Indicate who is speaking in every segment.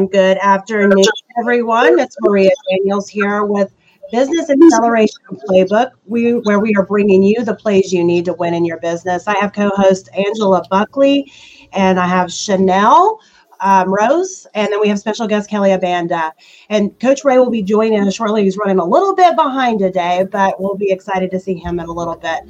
Speaker 1: and good afternoon, everyone. It's Maria Daniels here with Business Acceleration Playbook, we, where we are bringing you the plays you need to win in your business. I have co-host Angela Buckley, and I have Chanel um, Rose, and then we have special guest Kelly Abanda. And Coach Ray will be joining us shortly. He's running a little bit behind today, but we'll be excited to see him in a little bit.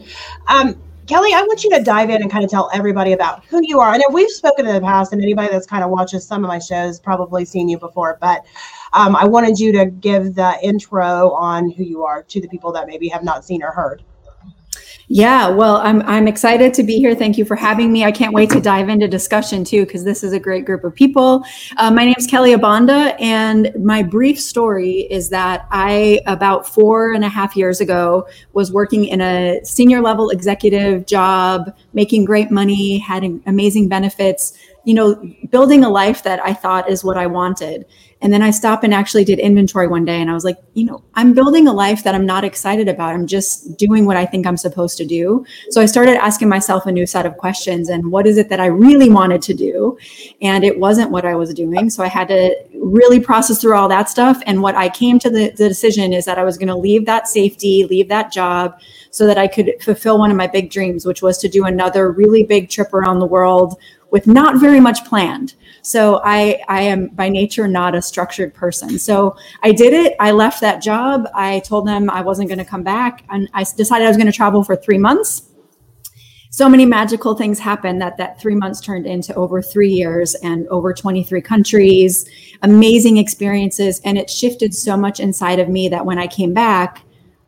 Speaker 1: Um, Kelly, I want you to dive in and kind of tell everybody about who you are. I know we've spoken in the past, and anybody that's kind of watches some of my shows probably seen you before, but um, I wanted you to give the intro on who you are to the people that maybe have not seen or heard.
Speaker 2: Yeah, well, I'm I'm excited to be here. Thank you for having me. I can't wait to dive into discussion too, because this is a great group of people. Uh, my name is Kelly Abanda, and my brief story is that I about four and a half years ago was working in a senior level executive job, making great money, had amazing benefits. You know, building a life that I thought is what I wanted. And then I stopped and actually did inventory one day and I was like, you know, I'm building a life that I'm not excited about. I'm just doing what I think I'm supposed to do. So I started asking myself a new set of questions and what is it that I really wanted to do? And it wasn't what I was doing. So I had to really process through all that stuff. And what I came to the, the decision is that I was going to leave that safety, leave that job so that I could fulfill one of my big dreams, which was to do another really big trip around the world with not very much planned. So I I am by nature not a structured person. So I did it. I left that job. I told them I wasn't going to come back and I decided I was going to travel for 3 months. So many magical things happened that that 3 months turned into over 3 years and over 23 countries, amazing experiences and it shifted so much inside of me that when I came back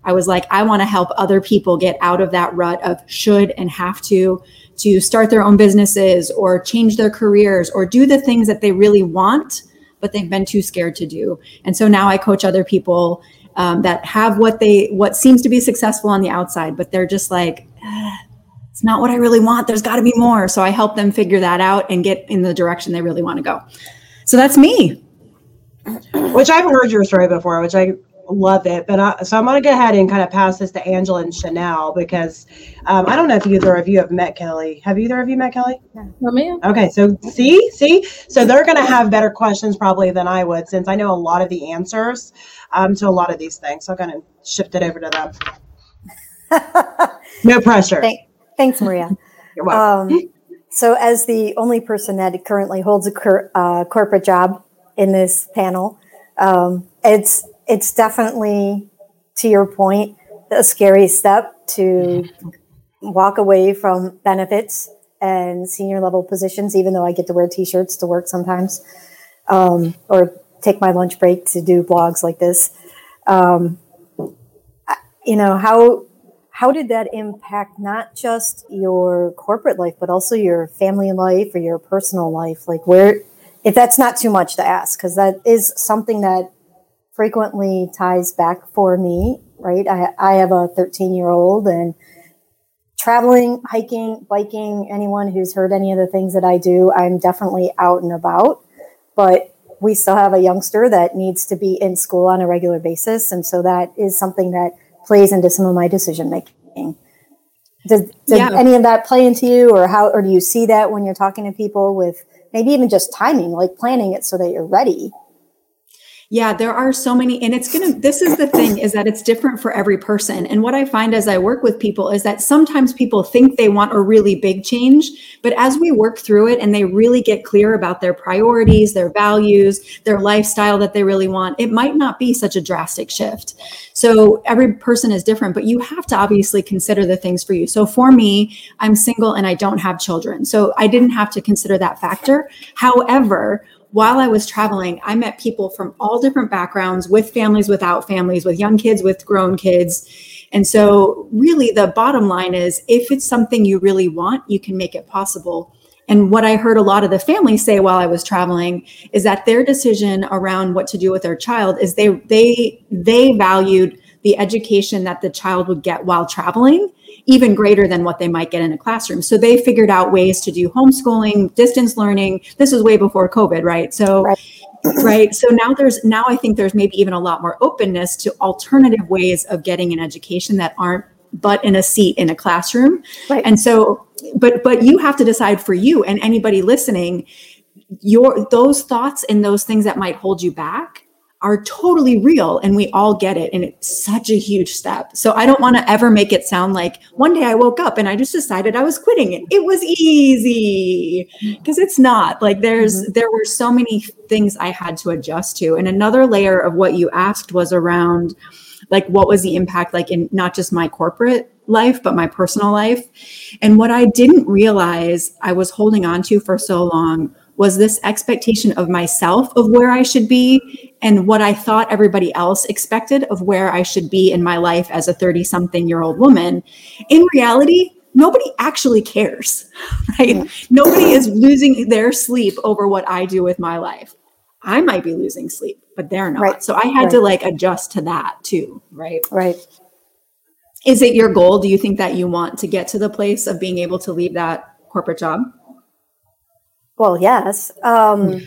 Speaker 2: I was like, I want to help other people get out of that rut of should and have to to start their own businesses or change their careers or do the things that they really want, but they've been too scared to do. And so now I coach other people um, that have what they what seems to be successful on the outside, but they're just like, ah, it's not what I really want. There's got to be more. So I help them figure that out and get in the direction they really want to go. So that's me.
Speaker 1: Which I've heard your story before, which I love it. But I, so I'm going to go ahead and kind of pass this to Angela and Chanel because um, I don't know if either of you have met Kelly. Have either of you met Kelly?
Speaker 3: No, ma'am.
Speaker 1: Okay, so see, see, so they're going to have better questions probably than I would since I know a lot of the answers um, to a lot of these things. So I'm going to shift it over to them. no pressure.
Speaker 4: Thank, thanks, Maria.
Speaker 1: You're welcome. Um,
Speaker 4: so, as the only person that currently holds a cor- uh, corporate job in this panel, um, it's it's definitely, to your point, a scary step to walk away from benefits and senior level positions, even though I get to wear t shirts to work sometimes um, or take my lunch break to do blogs like this. Um, you know, how, how did that impact not just your corporate life, but also your family life or your personal life? Like, where, if that's not too much to ask, because that is something that frequently ties back for me, right? I, I have a 13 year old and traveling, hiking, biking, anyone who's heard any of the things that I do, I'm definitely out and about. But we still have a youngster that needs to be in school on a regular basis. And so that is something that plays into some of my decision making. Does, does yeah. any of that play into you or how, or do you see that when you're talking to people with maybe even just timing, like planning it so that you're ready?
Speaker 2: Yeah, there are so many. And it's going to, this is the thing is that it's different for every person. And what I find as I work with people is that sometimes people think they want a really big change. But as we work through it and they really get clear about their priorities, their values, their lifestyle that they really want, it might not be such a drastic shift. So every person is different, but you have to obviously consider the things for you. So for me, I'm single and I don't have children. So I didn't have to consider that factor. However, while I was traveling, I met people from all different backgrounds with families, without families, with young kids, with grown kids. And so, really, the bottom line is if it's something you really want, you can make it possible. And what I heard a lot of the families say while I was traveling is that their decision around what to do with their child is they they they valued the education that the child would get while traveling even greater than what they might get in a classroom. So they figured out ways to do homeschooling, distance learning. This was way before COVID, right? So right. right. So now there's now I think there's maybe even a lot more openness to alternative ways of getting an education that aren't but in a seat in a classroom. Right. And so but but you have to decide for you and anybody listening your those thoughts and those things that might hold you back are totally real and we all get it and it's such a huge step. So i don't want to ever make it sound like one day i woke up and i just decided i was quitting it it was easy because it's not. Like there's mm-hmm. there were so many things i had to adjust to and another layer of what you asked was around like what was the impact like in not just my corporate life but my personal life. And what i didn't realize i was holding on to for so long was this expectation of myself of where I should be and what I thought everybody else expected of where I should be in my life as a 30 something year old woman. In reality, nobody actually cares, right? Mm-hmm. Nobody is losing their sleep over what I do with my life. I might be losing sleep, but they're not. Right. So I had right. to like adjust to that too, right?
Speaker 4: Right.
Speaker 2: Is it your goal? Do you think that you want to get to the place of being able to leave that corporate job?
Speaker 4: Well, yes. Um,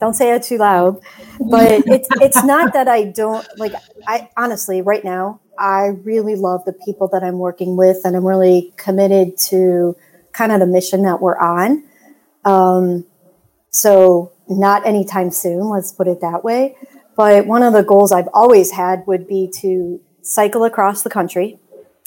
Speaker 4: don't say it too loud, but it's it's not that I don't like. I honestly, right now, I really love the people that I'm working with, and I'm really committed to kind of the mission that we're on. Um, so, not anytime soon. Let's put it that way. But one of the goals I've always had would be to cycle across the country.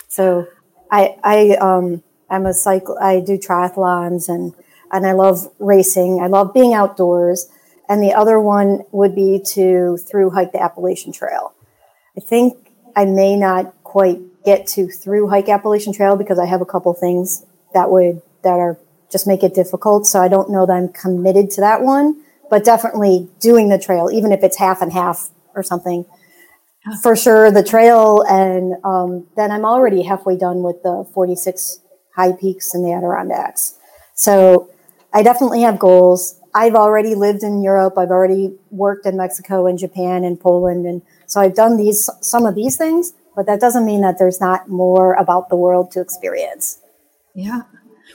Speaker 4: So, I I um I'm a cycle. I do triathlons and and I love racing. I love being outdoors. And the other one would be to through hike the Appalachian Trail. I think I may not quite get to through hike Appalachian Trail because I have a couple things that would that are just make it difficult. So I don't know that I'm committed to that one, but definitely doing the trail, even if it's half and half or something. For sure, the trail, and um, then I'm already halfway done with the 46 high peaks in the Adirondacks. So I definitely have goals. I've already lived in Europe. I've already worked in Mexico and Japan and Poland. And so I've done these, some of these things, but that doesn't mean that there's not more about the world to experience.
Speaker 2: Yeah.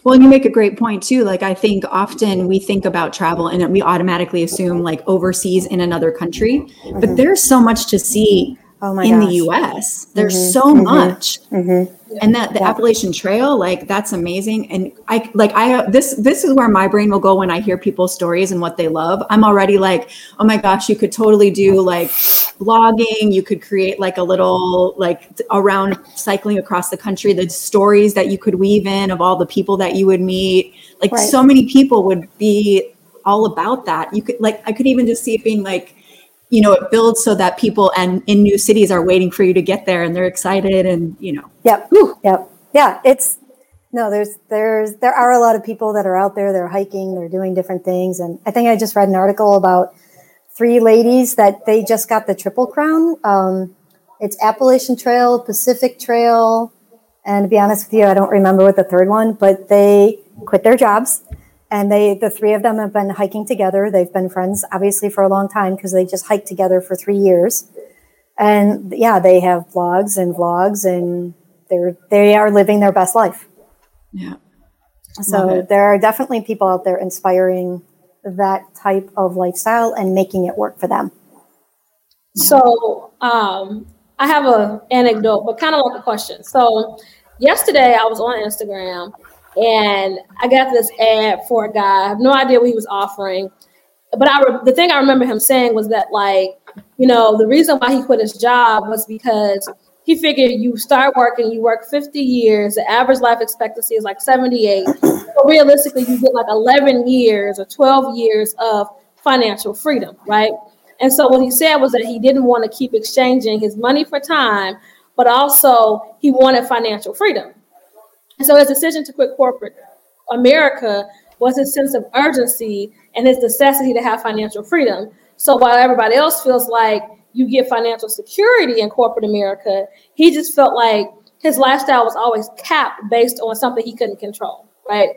Speaker 2: Well, and you make a great point too. Like, I think often we think about travel and we automatically assume like overseas in another country, mm-hmm. but there's so much to see oh in gosh. the US. There's mm-hmm. so mm-hmm. much. Mm-hmm and that the yeah. appalachian trail like that's amazing and i like i this this is where my brain will go when i hear people's stories and what they love i'm already like oh my gosh you could totally do like blogging you could create like a little like around cycling across the country the stories that you could weave in of all the people that you would meet like right. so many people would be all about that you could like i could even just see it being like you know it builds so that people and in new cities are waiting for you to get there and they're excited and you know.
Speaker 4: Yep. Whew. yep. Yeah it's no there's there's there are a lot of people that are out there they're hiking they're doing different things. And i think i just read an article about three ladies that they just got the triple crown. Um, it's appalachian trail pacific trail and to be honest with you i don't remember what the third one but they quit their jobs and they the three of them have been hiking together. They've been friends obviously for a long time because they just hiked together for three years. And yeah they have blogs and vlogs and they're they are living their best life.
Speaker 2: Yeah.
Speaker 4: So there are definitely people out there inspiring that type of lifestyle and making it work for them.
Speaker 3: So um, i have an anecdote but kind of like a question. So yesterday i was on instagram and I got this ad for a guy. I have no idea what he was offering, but I re- the thing I remember him saying was that like you know the reason why he quit his job was because he figured you start working, you work 50 years, the average life expectancy is like 78. But realistically, you get like 11 years or 12 years of financial freedom, right? And so what he said was that he didn't want to keep exchanging his money for time, but also he wanted financial freedom. And so his decision to quit corporate America was his sense of urgency and his necessity to have financial freedom. So while everybody else feels like you get financial security in corporate America, he just felt like his lifestyle was always capped based on something he couldn't control, right?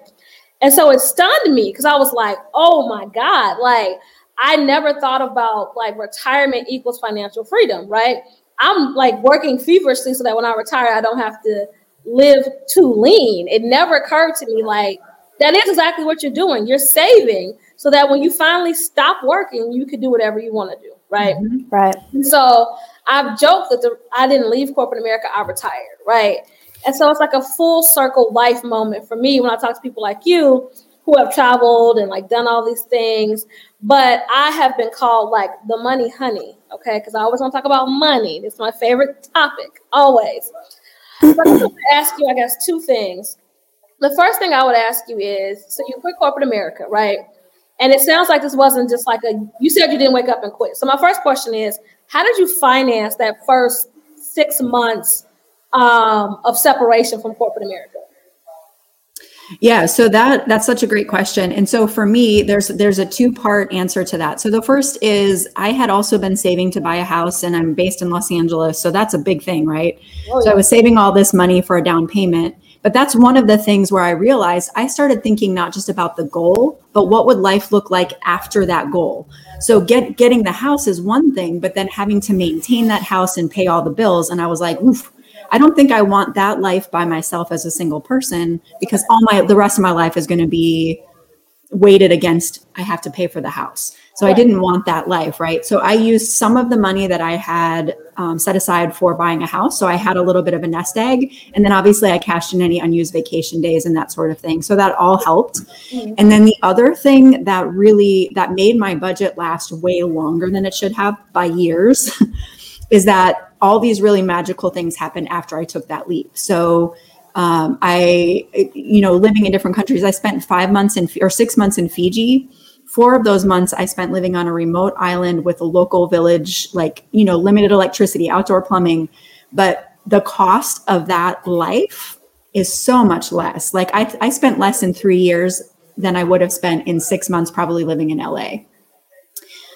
Speaker 3: And so it stunned me because I was like, oh my God, like I never thought about like retirement equals financial freedom, right? I'm like working feverishly so that when I retire, I don't have to live too lean. It never occurred to me like that is exactly what you're doing. You're saving so that when you finally stop working, you can do whatever you want to do. Right.
Speaker 4: Mm-hmm. Right.
Speaker 3: And so I've joked that the, I didn't leave corporate America, I retired. Right. And so it's like a full circle life moment for me when I talk to people like you who have traveled and like done all these things, but I have been called like the money honey, okay? Because I always want to talk about money. It's my favorite topic, always. But I ask you, I guess, two things. The first thing I would ask you is so you quit corporate America, right? And it sounds like this wasn't just like a, you said you didn't wake up and quit. So my first question is, how did you finance that first six months um, of separation from corporate America?
Speaker 2: Yeah, so that that's such a great question. And so for me, there's there's a two-part answer to that. So the first is I had also been saving to buy a house and I'm based in Los Angeles, so that's a big thing, right? Oh, yeah. So I was saving all this money for a down payment. But that's one of the things where I realized I started thinking not just about the goal, but what would life look like after that goal. So get getting the house is one thing, but then having to maintain that house and pay all the bills and I was like, oof, I don't think I want that life by myself as a single person because all my the rest of my life is going to be weighted against I have to pay for the house. So I didn't want that life, right? So I used some of the money that I had um, set aside for buying a house. So I had a little bit of a nest egg, and then obviously I cashed in any unused vacation days and that sort of thing. So that all helped. Mm-hmm. And then the other thing that really that made my budget last way longer than it should have by years is that all these really magical things happened after I took that leap. So um, I, you know, living in different countries, I spent five months in or six months in Fiji four of those months I spent living on a remote island with a local village, like, you know, limited electricity, outdoor plumbing. But the cost of that life is so much less. Like, I, I spent less in three years than I would have spent in six months, probably living in LA.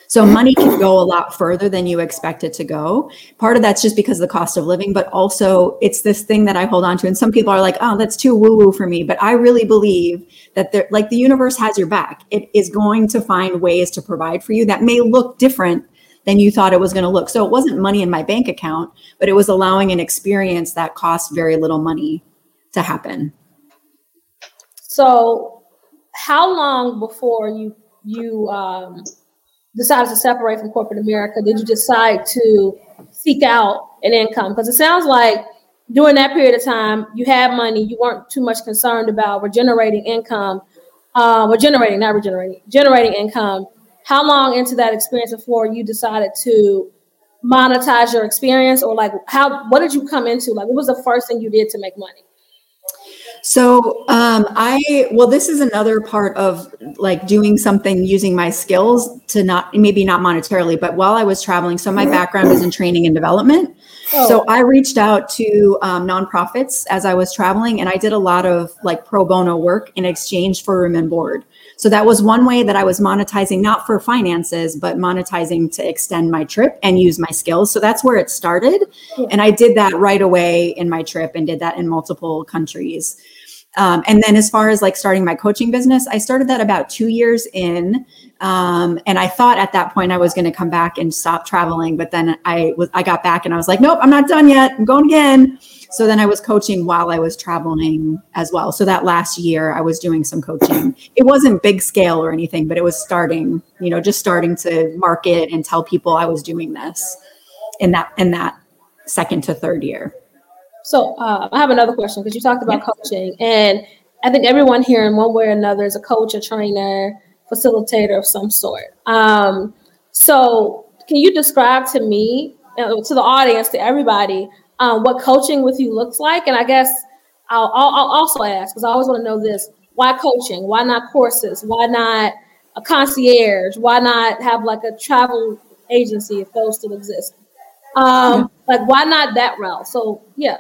Speaker 2: So money can go a lot further than you expect it to go. Part of that's just because of the cost of living, but also it's this thing that I hold on to. And some people are like, oh, that's too woo woo for me. But I really believe that there, like the universe has your back. It is going to find ways to provide for you that may look different than you thought it was going to look. So it wasn't money in my bank account, but it was allowing an experience that cost very little money to happen.
Speaker 3: So how long before you you um decided to separate from corporate America, did you decide to seek out an income? Because it sounds like during that period of time, you had money, you weren't too much concerned about regenerating income, uh, regenerating, not regenerating, generating income. How long into that experience before you decided to monetize your experience, or like how? What did you come into? Like, what was the first thing you did to make money?
Speaker 2: So um, I well, this is another part of like doing something using my skills to not maybe not monetarily, but while I was traveling. So my background is in training and development. Oh. So I reached out to um, nonprofits as I was traveling, and I did a lot of like pro bono work in exchange for room and board. So that was one way that I was monetizing, not for finances, but monetizing to extend my trip and use my skills. So that's where it started. And I did that right away in my trip and did that in multiple countries. Um, and then as far as like starting my coaching business, I started that about two years in. Um, and I thought at that point I was going to come back and stop traveling, but then I was I got back and I was like, nope, I'm not done yet. I'm going again. So then I was coaching while I was traveling as well. So that last year I was doing some coaching. It wasn't big scale or anything, but it was starting, you know, just starting to market and tell people I was doing this in that in that second to third year.
Speaker 3: So uh, I have another question because you talked about yeah. coaching, and I think everyone here, in one way or another, is a coach, a trainer, facilitator of some sort. Um, so, can you describe to me, uh, to the audience, to everybody, um, what coaching with you looks like? And I guess I'll, I'll, I'll also ask because I always want to know this: Why coaching? Why not courses? Why not a concierge? Why not have like a travel agency if those still exist? Um, yeah. Like, why not that route? So, yeah.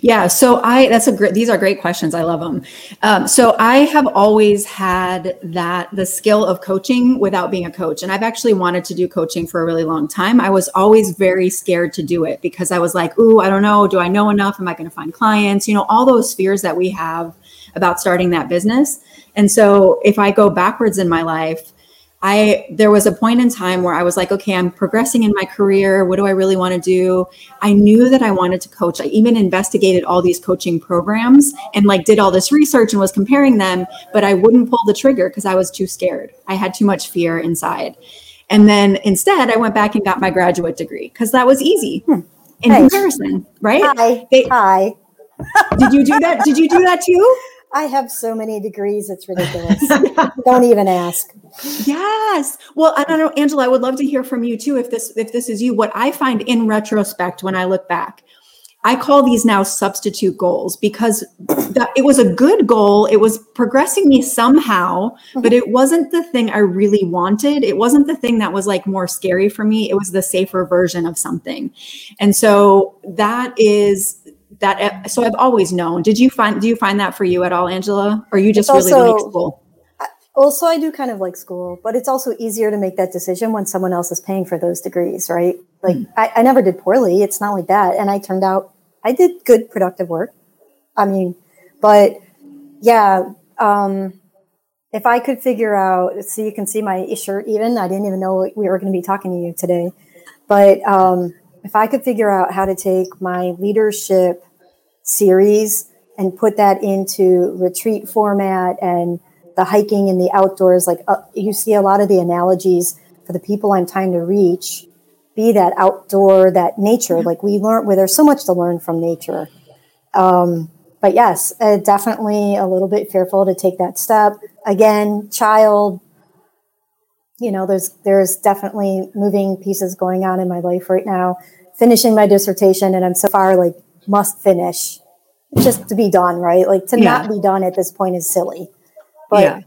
Speaker 2: Yeah, so I that's a great these are great questions. I love them. Um, so I have always had that the skill of coaching without being a coach, and I've actually wanted to do coaching for a really long time. I was always very scared to do it because I was like, "Ooh, I don't know. Do I know enough? Am I going to find clients?" You know, all those fears that we have about starting that business. And so if I go backwards in my life, I there was a point in time where I was like, okay, I'm progressing in my career. What do I really want to do? I knew that I wanted to coach. I even investigated all these coaching programs and like did all this research and was comparing them, but I wouldn't pull the trigger because I was too scared. I had too much fear inside. And then instead, I went back and got my graduate degree because that was easy hmm. in hey. comparison, right?
Speaker 4: Hi. They, Hi.
Speaker 2: did you do that? Did you do that too?
Speaker 4: I have so many degrees, it's ridiculous. Don't even ask.
Speaker 2: Yes. Well, I don't know, Angela, I would love to hear from you too if this if this is you. What I find in retrospect when I look back, I call these now substitute goals because that, it was a good goal. It was progressing me somehow, but it wasn't the thing I really wanted. It wasn't the thing that was like more scary for me. It was the safer version of something. And so that is that so I've always known. Did you find do you find that for you at all, Angela? Or you just it's really also, like school?
Speaker 4: Also, I do kind of like school, but it's also easier to make that decision when someone else is paying for those degrees, right? Like mm-hmm. I, I never did poorly. It's not like that. And I turned out I did good productive work. I mean, but yeah, um, if I could figure out, so you can see my shirt even, I didn't even know we were going to be talking to you today. But um, if I could figure out how to take my leadership series and put that into retreat format and the hiking and the outdoors, like uh, you see a lot of the analogies for the people I'm trying to reach be that outdoor, that nature. Like we learn where there's so much to learn from nature. Um, but yes, uh, definitely a little bit fearful to take that step. Again, child, you know, there's there's definitely moving pieces going on in my life right now. Finishing my dissertation, and I'm so far like must finish, just to be done, right? Like to yeah. not be done at this point is silly. But yeah.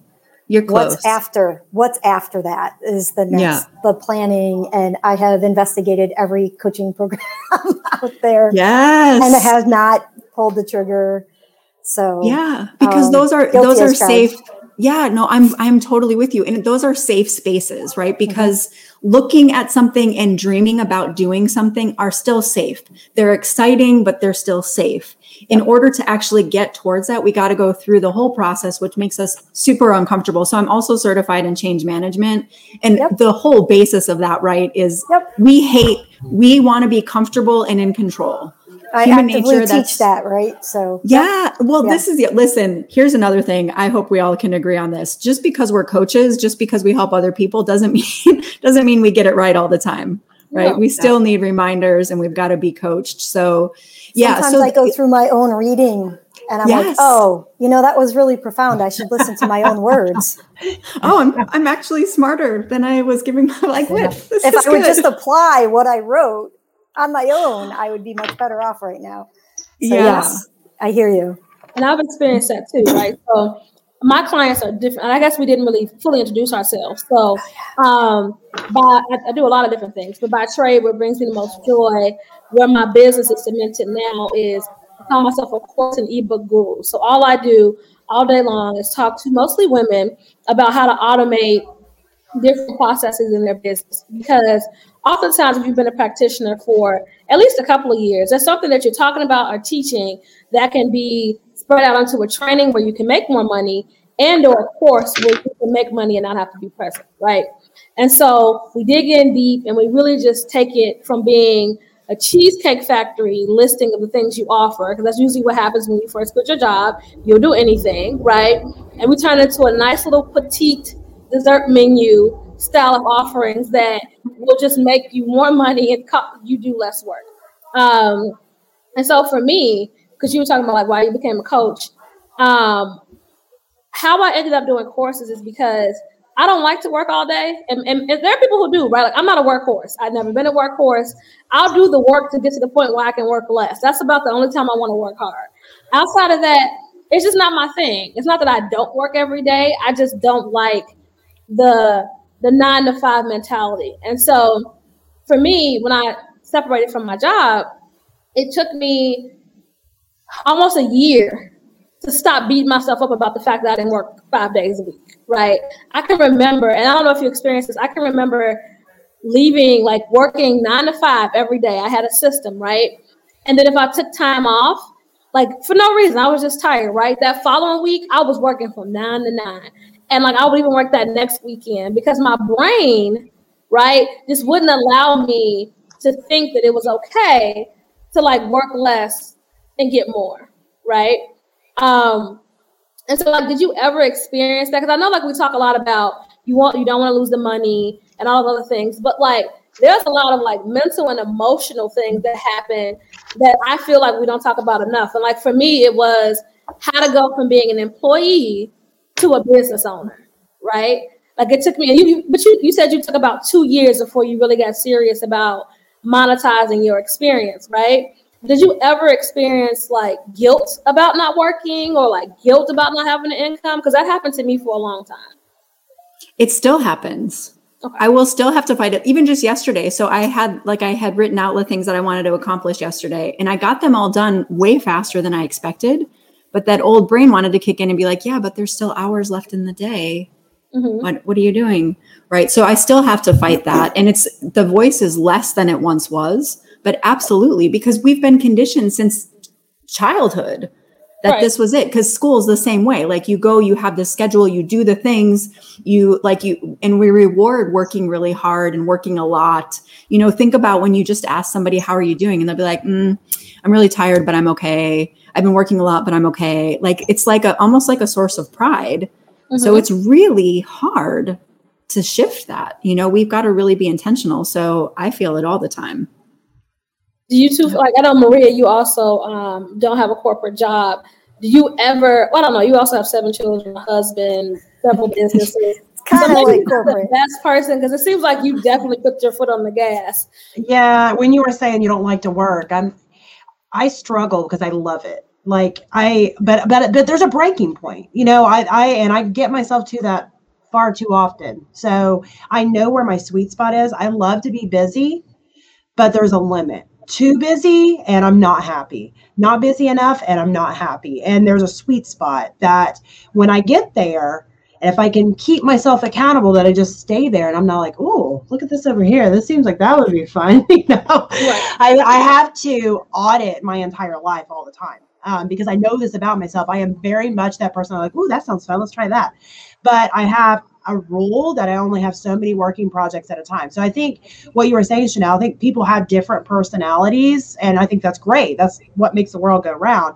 Speaker 2: You're close.
Speaker 4: What's after? What's after that is the next yeah. the planning, and I have investigated every coaching program out there.
Speaker 2: Yes,
Speaker 4: and I have not pulled the trigger. So
Speaker 2: yeah, because um, those are those are safe. Yeah, no, I'm I'm totally with you, and those are safe spaces, right? Mm-hmm. Because mm-hmm. Looking at something and dreaming about doing something are still safe. They're exciting, but they're still safe in order to actually get towards that, we got to go through the whole process, which makes us super uncomfortable. So I'm also certified in change management. And yep. the whole basis of that, right, is yep. we hate, we want to be comfortable and in control.
Speaker 4: I Human nature, teach that, right? So
Speaker 2: yeah. Well, yeah. this is the listen. Here's another thing. I hope we all can agree on this. Just because we're coaches, just because we help other people, doesn't mean doesn't mean we get it right all the time, right? No, we still need reminders, and we've got to be coached. So yeah.
Speaker 4: Sometimes so I go through my own reading and I'm yes. like, oh, you know, that was really profound. I should listen to my own words.
Speaker 2: oh, I'm, I'm actually smarter than I was giving my like. Yeah.
Speaker 4: if I good. would just apply what I wrote on my own, I would be much better off right now. So, yeah. yes, I hear you.
Speaker 3: And I've experienced that too, right? So my clients are different. And I guess we didn't really fully introduce ourselves. So um, by, I, I do a lot of different things, but by trade, what brings me the most joy where my business is cemented now is I call myself a course and ebook guru. So all I do all day long is talk to mostly women about how to automate different processes in their business. Because oftentimes, if you've been a practitioner for at least a couple of years, there's something that you're talking about or teaching that can be spread out onto a training where you can make more money and or a course where you can make money and not have to be present, right? And so we dig in deep and we really just take it from being a cheesecake factory listing of the things you offer, because that's usually what happens when you first quit your job. You'll do anything, right? And we turn it into a nice little petite dessert menu style of offerings that will just make you more money and you do less work. Um, and so for me, because you were talking about like why you became a coach, um, how I ended up doing courses is because I don't like to work all day. And, and, and, there are people who do, right? Like I'm not a workhorse. I've never been a workhorse. I'll do the work to get to the point where I can work less. That's about the only time I want to work hard. Outside of that, it's just not my thing. It's not that I don't work every day. I just don't like the the nine to five mentality. And so for me, when I separated from my job, it took me almost a year to stop beating myself up about the fact that I didn't work five days a week, right? I can remember, and I don't know if you experienced this, I can remember leaving, like working nine to five every day. I had a system, right? And then if I took time off, like for no reason, I was just tired, right? That following week, I was working from nine to nine. And like I would even work that next weekend because my brain, right, just wouldn't allow me to think that it was okay to like work less and get more, right? Um, and so, like, did you ever experience that? Because I know, like, we talk a lot about you want, you don't want to lose the money and all of other things, but like, there's a lot of like mental and emotional things that happen that I feel like we don't talk about enough. And like for me, it was how to go from being an employee to a business owner, right? Like it took me, you, but you, you said you took about two years before you really got serious about monetizing your experience, right? Did you ever experience like guilt about not working or like guilt about not having an income? Because that happened to me for a long time.
Speaker 2: It still happens. Okay. I will still have to fight it, even just yesterday. So I had like I had written out the things that I wanted to accomplish yesterday, and I got them all done way faster than I expected. But that old brain wanted to kick in and be like, "Yeah, but there's still hours left in the day. Mm-hmm. What what are you doing?" Right. So I still have to fight that, and it's the voice is less than it once was, but absolutely because we've been conditioned since childhood that right. this was it because school's the same way like you go you have the schedule you do the things you like you and we reward working really hard and working a lot you know think about when you just ask somebody how are you doing and they'll be like mm, i'm really tired but i'm okay i've been working a lot but i'm okay like it's like a almost like a source of pride mm-hmm. so it's really hard to shift that you know we've got to really be intentional so i feel it all the time
Speaker 3: do you two like I know Maria, you also um, don't have a corporate job. Do you ever? Well, I don't know. You also have seven children, a husband, several businesses.
Speaker 4: kind of like corporate.
Speaker 3: The best person because it seems like you definitely put your foot on the gas.
Speaker 1: Yeah, when you were saying you don't like to work, I'm. I struggle because I love it. Like I, but but but there's a breaking point. You know, I I and I get myself to that far too often. So I know where my sweet spot is. I love to be busy, but there's a limit too busy and I'm not happy, not busy enough and I'm not happy. And there's a sweet spot that when I get there, and if I can keep myself accountable, that I just stay there and I'm not like, oh, look at this over here. This seems like that would be fun. you know, right. I, I have to audit my entire life all the time. Um, because I know this about myself. I am very much that person. I'm like, oh, that sounds fun. Let's try that. But I have a rule that I only have so many working projects at a time. So I think what you were saying, Chanel, I think people have different personalities, and I think that's great. That's what makes the world go round.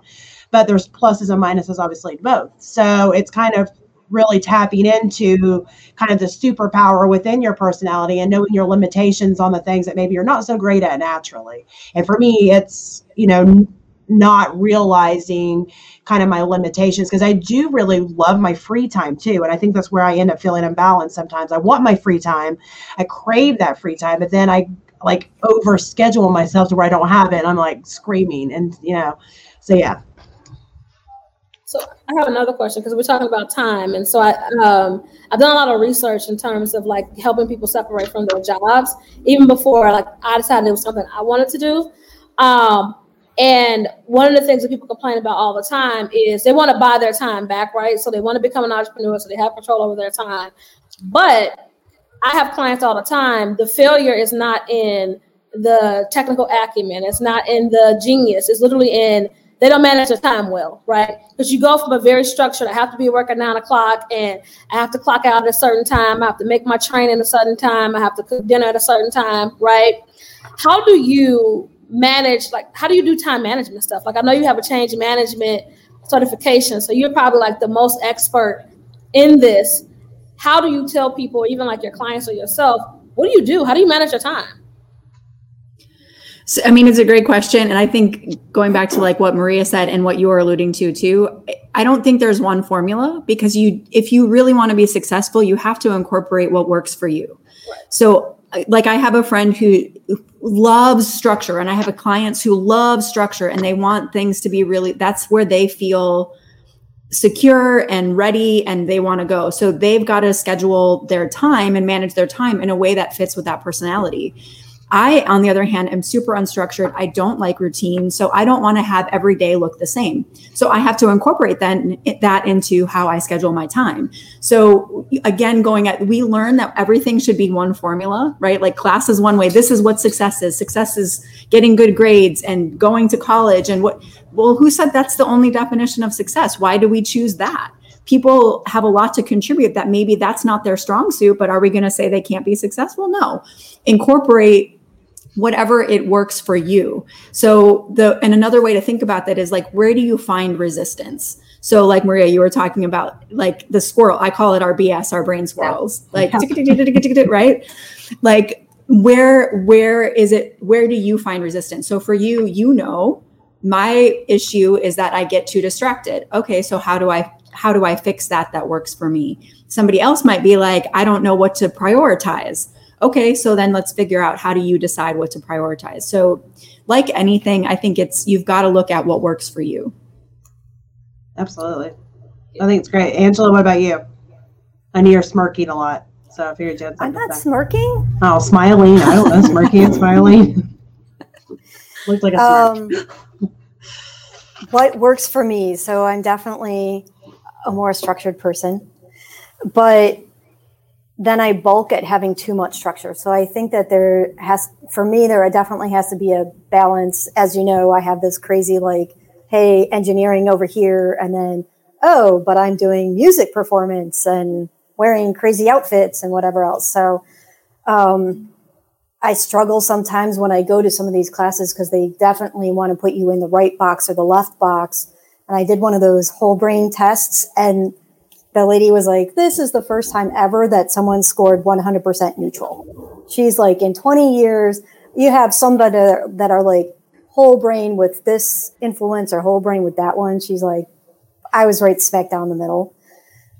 Speaker 1: But there's pluses and minuses, obviously, both. So it's kind of really tapping into kind of the superpower within your personality and knowing your limitations on the things that maybe you're not so great at naturally. And for me, it's, you know, not realizing kind of my limitations because I do really love my free time too. And I think that's where I end up feeling imbalanced sometimes. I want my free time, I crave that free time, but then I like over schedule myself to where I don't have it. I'm like screaming and, you know, so yeah.
Speaker 3: So I have another question because we're talking about time, and so I um, I've done a lot of research in terms of like helping people separate from their jobs, even before like I decided it was something I wanted to do. Um, and one of the things that people complain about all the time is they want to buy their time back, right? So they want to become an entrepreneur, so they have control over their time. But I have clients all the time. The failure is not in the technical acumen, it's not in the genius, it's literally in they don't manage their time well, right? Because you go from a very structured, I have to be at work at nine o'clock and I have to clock out at a certain time, I have to make my training at a certain time, I have to cook dinner at a certain time, right? How do you manage like how do you do time management stuff like i know you have a change management certification so you're probably like the most expert in this how do you tell people even like your clients or yourself what do you do how do you manage your time
Speaker 2: so, i mean it's a great question and i think going back to like what maria said and what you were alluding to too i don't think there's one formula because you if you really want to be successful you have to incorporate what works for you so like I have a friend who loves structure and I have a clients who love structure and they want things to be really that's where they feel secure and ready and they want to go. So they've got to schedule their time and manage their time in a way that fits with that personality. I, on the other hand, am super unstructured. I don't like routine. So I don't want to have every day look the same. So I have to incorporate then that into how I schedule my time. So again, going at, we learn that everything should be one formula, right? Like class is one way. This is what success is. Success is getting good grades and going to college. And what, well, who said that's the only definition of success? Why do we choose that? people have a lot to contribute that maybe that's not their strong suit but are we going to say they can't be successful no incorporate whatever it works for you. So the and another way to think about that is like where do you find resistance? So like Maria, you were talking about like the squirrel. I call it our BS, our brain squirrels. Like right? Like where where is it where do you find resistance? So for you, you know my issue is that I get too distracted. Okay, so how do I how do I fix that that works for me? Somebody else might be like, I don't know what to prioritize. Okay, so then let's figure out how do you decide what to prioritize. So, like anything, I think it's you've got to look at what works for you.
Speaker 1: Absolutely. I think it's great. Angela, what about you? I know you're smirking a lot. So I figured you had
Speaker 4: I'm not
Speaker 1: to
Speaker 4: smirking.
Speaker 1: Oh, smiling. I don't know, smirking and smiling. Looks like a smirk.
Speaker 4: Um, what works for me? So I'm definitely a more structured person, but then I bulk at having too much structure. So I think that there has, for me, there definitely has to be a balance. As you know, I have this crazy like, hey, engineering over here, and then oh, but I'm doing music performance and wearing crazy outfits and whatever else. So um, I struggle sometimes when I go to some of these classes because they definitely want to put you in the right box or the left box. And I did one of those whole brain tests, and the lady was like, This is the first time ever that someone scored 100% neutral. She's like, In 20 years, you have somebody that are like whole brain with this influence or whole brain with that one. She's like, I was right smack down the middle.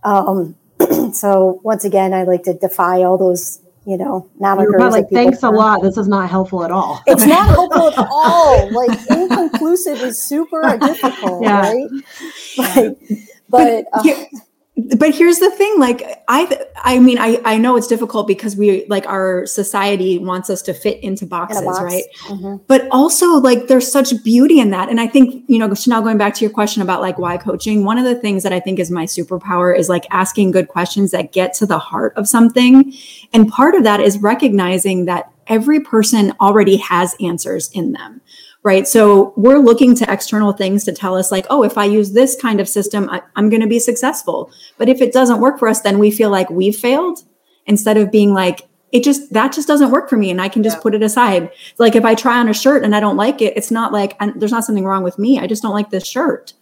Speaker 4: Um, so once again, I like to defy all those, you know, monikers.
Speaker 1: You're like, thanks a lot. This is not helpful at all.
Speaker 4: It's not helpful at all. Like inconclusive is super difficult,
Speaker 1: Yeah.
Speaker 4: right? But, but uh,
Speaker 2: Here- but here's the thing like i i mean i i know it's difficult because we like our society wants us to fit into boxes
Speaker 4: box.
Speaker 2: right
Speaker 4: Mhm.
Speaker 2: but also like there's such beauty in that and i think you know chanel going back to your question about like why coaching one of the things that i think is my superpower is like asking good questions that get to the heart of something and part of that is recognizing that every person already has answers in them right? So we're looking to external things to tell us like oh if i use this kind of system I, i'm going to be successful. But if it doesn't work for us then we feel like we've failed instead of being like it just that just doesn't work for me and i can just
Speaker 1: Yeah.
Speaker 2: put it aside. Like if i try on a shirt and i don't like it it's not like and there's not something wrong with me. I just don't like this shirt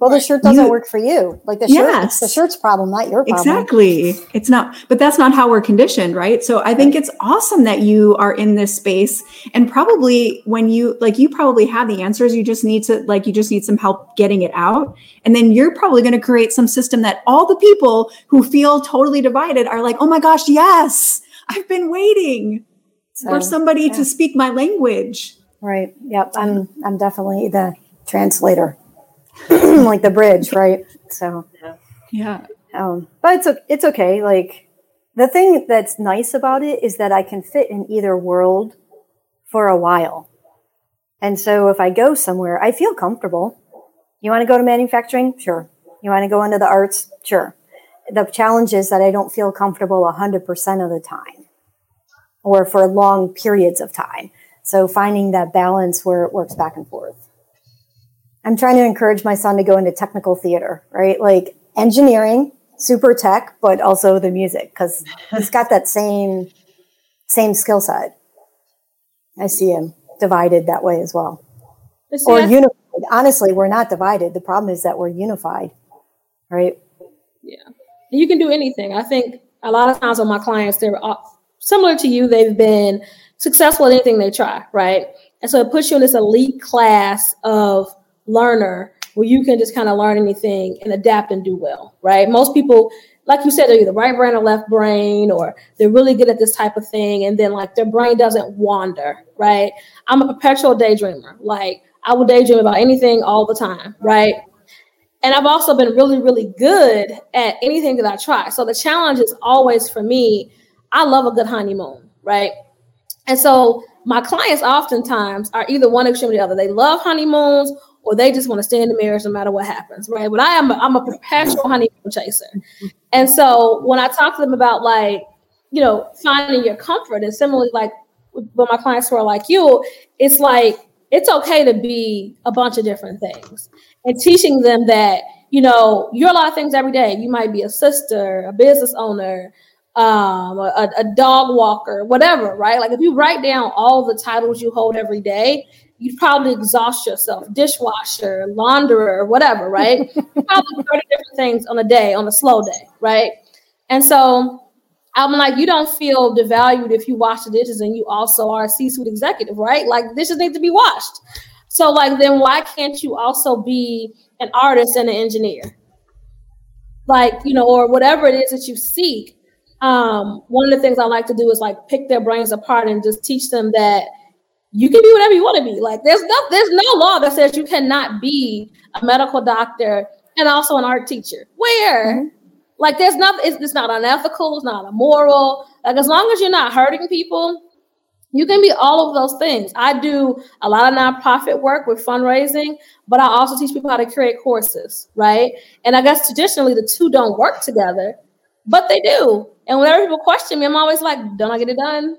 Speaker 4: well, the shirt doesn't
Speaker 2: You-
Speaker 4: work for you. Like the shirt,
Speaker 2: Yes.
Speaker 4: the shirt's problem, not your problem.
Speaker 2: exactly it's not but that's not how we're conditioned right so i think it's awesome that you are in this space and probably when you like you probably have the answers you just need to like you just need some help getting it out and then you're probably going to create some system that all the people who feel totally divided are like oh my gosh yes i've been waiting for somebody
Speaker 4: yeah.
Speaker 2: to speak my language
Speaker 4: Right. Yep. I'm I'm definitely the translator, like the bridge, right? So,
Speaker 2: yeah
Speaker 4: um, but it's it's okay. Like the thing that's nice about it is that I can fit in either world for a while, and so if I go somewhere, I feel comfortable. You want to go to manufacturing? Sure. You want to go into the arts? Sure. The challenge is that I don't feel comfortable 100% of the time or for long periods of time. So finding that balance where it works back and forth. I'm trying to encourage my son to go into technical theater, right? Like engineering, super tech, but also the music because he's got that same same skill set. I see him divided that way as well,
Speaker 3: see,
Speaker 4: or unified. Honestly, we're not divided. The problem is that we're unified, right?
Speaker 3: Yeah, you can do anything. I think a lot of times with my clients, they're similar to you. They've been successful at anything they try, right? And so it puts you in this elite class of learner where you can just kind of learn anything and adapt and do well, right? Most people, like you said, they're either right brain or left brain, or they're really good at this type of thing, and then like their brain doesn't wander, right? I'm a perpetual daydreamer. Like I will daydream about anything all the time, right? And I've also been really, really good at anything that I try. So the challenge is always for me, I love a good honeymoon, right? And so my clients oftentimes are either one extreme or the other. They love honeymoons or they just want to stay in the marriage no matter what happens, right? But I am a, I'm a perpetual honeymoon chaser. And so when I talk to them about like, you know, finding your comfort and similarly like with with my clients who are like you, it's like it's okay to be a bunch of different things and teaching them that you know you're a lot of things every day you might be a sister a business owner um, a, a dog walker whatever right like if you write down all the titles you hold every day you'd probably exhaust yourself dishwasher launderer whatever right You probably 30 different things on a day on a slow day right and so I'm like, you don't feel devalued if you wash the dishes and you also are a C-suite executive, right? Like dishes need to be washed. So, like, then why can't you also be an artist and an engineer? Like, you know, or whatever it is that you seek. Um, one of the things I like to do is like pick their brains apart and just teach them that you can be whatever you want to be. Like, there's no there's no law that says you cannot be a medical doctor and also an art teacher. Where? Mm-hmm. Like, there's nothing. It's, it's not unethical. It's not immoral. Like, as long as you're not hurting people, you can be all of those things. I do a lot of nonprofit work with fundraising, but I also teach people how to create courses, right? And I guess traditionally the two don't work together, but they do. And whenever people question me, I'm always like, don't I get it done?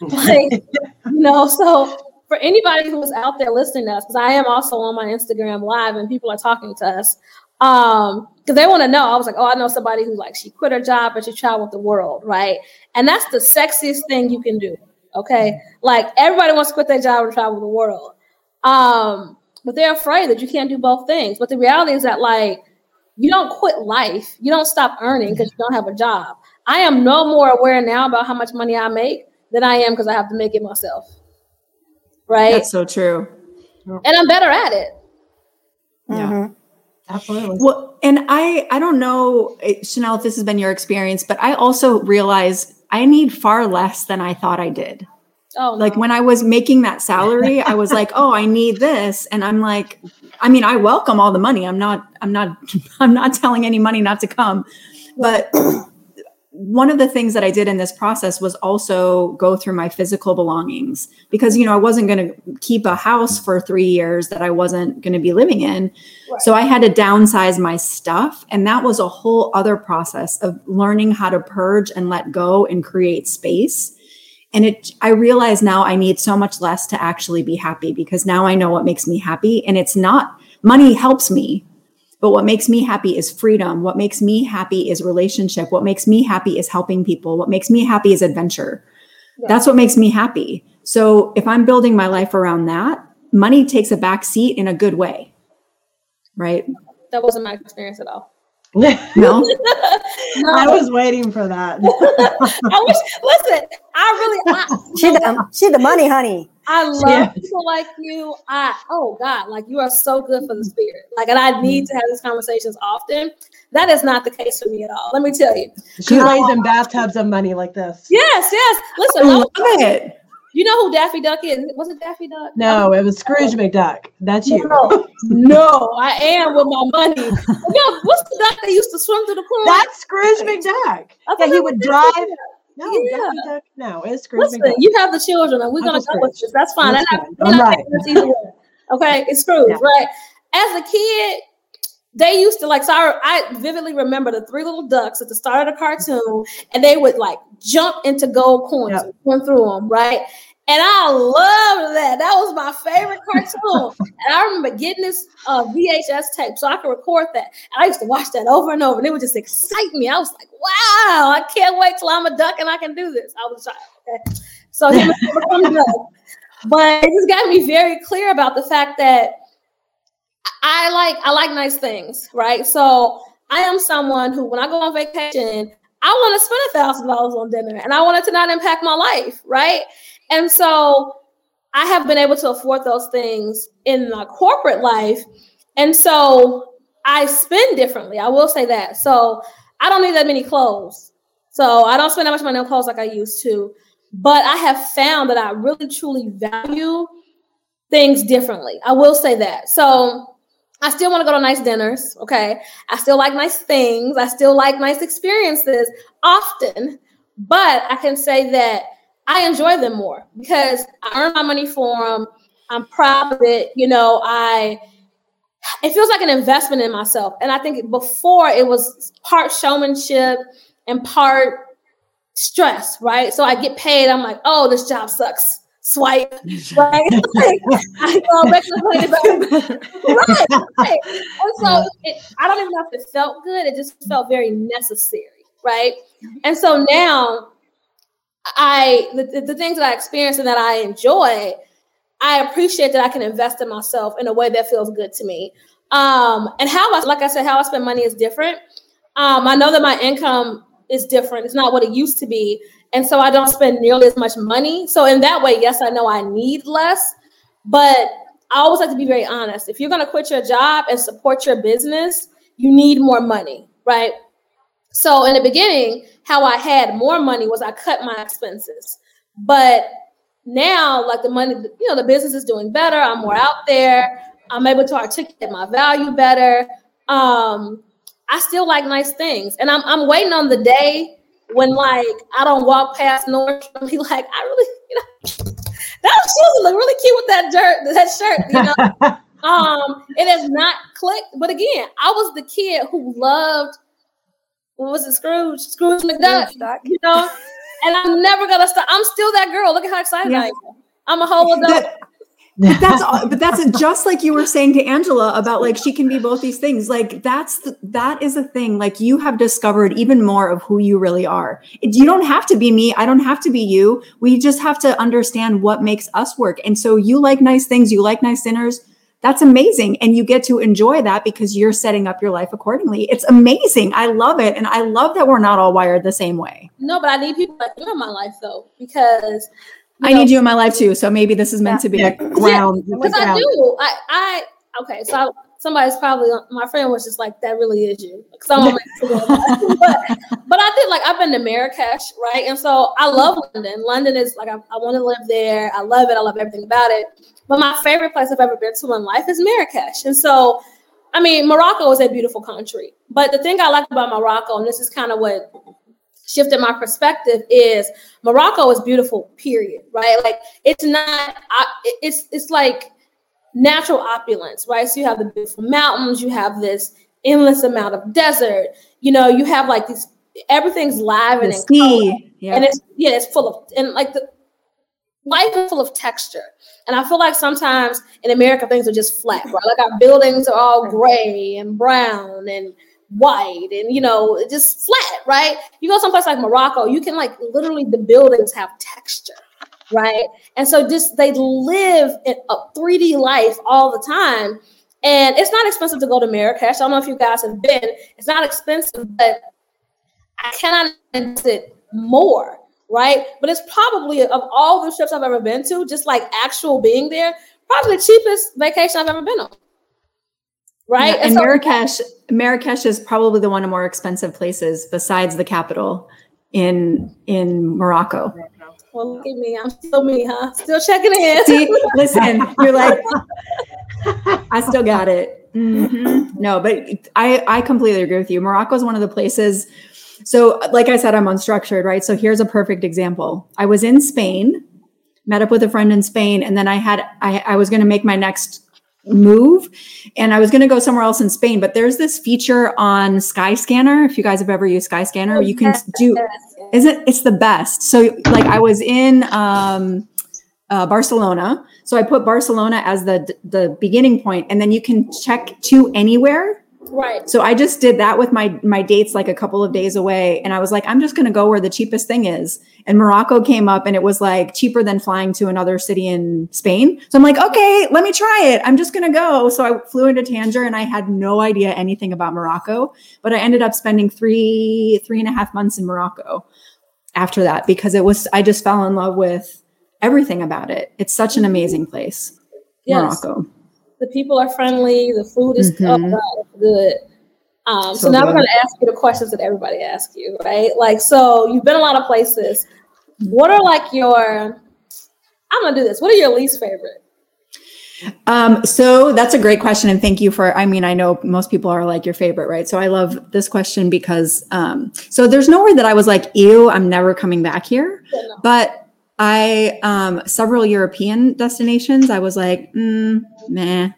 Speaker 3: Like, you know, so for anybody who is out there listening to us, because I am also on my Instagram live and people are talking to us, um, because they want to know. I was like, oh, I know somebody who like she quit her job but she traveled the world, right? And that's the sexiest thing you can do Okay. Like everybody wants to quit their job and travel the world. Um, but they're afraid that you can't do both things. But the reality is that like you don't quit life. You don't stop earning because you don't have a job. I am no more aware now about how much money I make than I am because I have to make it myself. Right.
Speaker 2: That's so true.
Speaker 3: And I'm better at it.
Speaker 2: Yeah. Mm-hmm. Absolutely. Well, and I I don't know, eh, Chanel, if this has been your experience, but I also realize I need far less than I thought I did. Oh, no. like when I was making that salary, I was like, "Oh, I need this," and I'm like, I mean, I welcome all the money. I'm not, I'm not, I'm not telling any money not to come, but one of the things that I did in this process was also go through my physical belongings because you know I wasn't going to keep a house for 3 years that I wasn't going to be living in. Right. So I had to downsize my stuff and that was a whole other process of learning how to purge and let go and create space. And it I realize now I need so much less to actually be happy because now I know what makes me happy and it's not money helps me but what makes me happy is freedom. What makes me happy is relationship. What makes me happy is helping people. What makes me happy is adventure. Yeah. That's what makes me happy. So if I'm building my life around that, money takes a back seat in a good way. Right?
Speaker 3: That wasn't my experience at all.
Speaker 1: no? no, I was waiting for that.
Speaker 3: I wish. Listen, I really. I,
Speaker 4: she the she the money honey.
Speaker 3: I love yeah. people like you. I oh God, like you are so good for the spirit. Like, and I mm-hmm. need to have these conversations often. That is not the case for me at all. Let me tell you.
Speaker 1: She lays in bathtubs of money like this.
Speaker 3: Yes, yes. Listen, I love it. You know who Daffy Duck is? Was it Daffy Duck?
Speaker 1: No, oh. it was Scrooge McDuck. That's you.
Speaker 3: No, no, I am with my money. no, what's the duck that used to swim through the pool?
Speaker 1: That's Scrooge McDuck. Yeah, he would drive. No, yeah. Daffy Duck. No, it's Scrooge
Speaker 3: Listen, McDuck. you have the children, and we're gonna go with this. That's fine. That's I'm right. Okay, it's Scrooge, yeah. right? As a kid, they used to like so I, I, vividly remember the three little ducks at the start of the cartoon and they would like jump into gold coins yep. and swim through them right and I loved that. That was my favorite cartoon. and I remember getting this uh, VHS tape so I could record that. And I used to watch that over and over, and it would just excite me. I was like, wow, I can't wait till I'm a duck and I can do this. I was a child. Okay. So he But it just got me very clear about the fact that I like I like nice things, right? So I am someone who, when I go on vacation, I want to spend a thousand dollars on dinner, and I want it to not impact my life, right? And so I have been able to afford those things in my corporate life. And so I spend differently. I will say that. So I don't need that many clothes. So I don't spend that much money on clothes like I used to. But I have found that I really truly value things differently. I will say that. So I still want to go to nice dinners. Okay. I still like nice things. I still like nice experiences often. But I can say that I enjoy them more because I earn my money for them. I'm proud of it. You know, I it feels like an investment in myself. And I think before it was part showmanship and part stress, right? So I get paid. I'm like, oh, this job sucks. Swipe, right? I go back to the right, right. And so it, I don't even know if it felt good. It just felt very necessary, right? And so now I the, the things that I experience and that I enjoy, I appreciate that I can invest in myself in a way that feels good to me. Um, and how I, like I said, how I spend money is different. Um, I know that my income is different. It's not what it used to be. And so I don't spend nearly as much money. So in that way, yes, I know I need less, but I always like to be very honest. If you're going to quit your job and support your business, you need more money, right? So in the beginning, how I had more money was I cut my expenses. But now, like the money, you know, the business is doing better. I'm more out there. I'm able to articulate my value better. Um, I still like nice things, and I'm I'm waiting on the day when like I don't walk past Nordstrom and be like, I really, you know, that shoes look really cute with that shirt, that shirt, you know. um, it has not clicked, but again, I was the kid who loved what was it, Scrooge, Scrooge McDuck, you know. And I'm never gonna stop. I'm still that girl. Look at how excited yeah. I am. I'm a whole adult. That,
Speaker 2: but that's all, but that's just like you were saying to Angela about like she can be both these things. Like that's the, that is a thing. Like you have discovered even more of who you really are. You don't have to be me. I don't have to be you. We just have to understand what makes us work. And so you like nice things. You like nice dinners. That's amazing. And you get to enjoy that because you're setting up your life accordingly. It's amazing. I love it. And I love that we're not all wired the same way.
Speaker 3: No, but I need people like you in my life though, because
Speaker 2: I know, need you in my life too. So maybe this is meant yeah. to be a ground.
Speaker 3: Because I do. I, I okay. So I, somebody's probably my friend was just like, "That really is you." Because I'm like, but but I think like I've been to Marrakesh, right? And so I love London. London is like I, I want to live there. I love it. I love everything about it. But my favorite place I've ever been to in life is Marrakesh. And so, I mean, Morocco is a beautiful country. But the thing I like about Morocco, and this is kind of what shifted my perspective is Morocco is beautiful, period, right? Like it's not, it's it's like natural opulence, right? So you have the beautiful mountains, you have this endless amount of desert, you know, you have like these everything's live and sea, yeah. and it's yeah, it's full of and like the life is full of texture. And I feel like sometimes in America things are just flat, right? Like our buildings are all gray and brown and white and you know just flat right you go someplace like morocco you can like literally the buildings have texture right? And so just they live in a 3d life all the time. And it's not expensive to go to marrakesh. I don't know if you guys have been. It's not expensive but i cannot it more right? But it's probably of all the trips i've ever been to just like actual being there probably the cheapest vacation i've ever been on right?
Speaker 2: Yeah, and, and so- Marrakesh, Marrakesh is probably the one of more expensive places besides the capital in in Morocco.
Speaker 3: Well, look at me. I'm still me, huh? Still checking in.
Speaker 2: See, listen, you're like, I still got it. Mm-hmm. No, but I I completely agree with you. Morocco is one of the places. So, like I said, I'm unstructured, right? So here's a perfect example. I was in Spain, met up with a friend in Spain, and then I had I, I was going to make my next move and I was going to go somewhere else in Spain, but there's this feature on Skyscanner. If you guys have ever used Skyscanner, you can do. Is it, it's the best. So like I was in, um, uh, Barcelona. So I put Barcelona as the, the beginning point and then you can check to anywhere
Speaker 3: Right.
Speaker 2: So I just did that with my my dates like a couple of days away and I was like I'm just going to go where the cheapest thing is. And Morocco came up and it was like cheaper than flying to another city in Spain. So I'm like, "Okay, let me try it. I'm just going to go." So I flew into Tangier and I had no idea anything about Morocco, but I ended up spending three three and a half months in Morocco after that because it was I just fell in love with everything about it. It's such an amazing place. Yes. Morocco
Speaker 3: the people are friendly, the food is mm-hmm. good. Um, so, so, now good. we're going to ask you the questions that everybody asks you, right? Like, so you've been a lot of places. What are like your? I'm gonna do this. What are your least favorite?
Speaker 2: Um, so that's a great question, and thank you for. I mean, I know most people are like your favorite, right? So I love this question because um, so there's nowhere that I was like, ew, I'm never coming back here. Yeah, no. But I um several European destinations. I was like, mm, meh.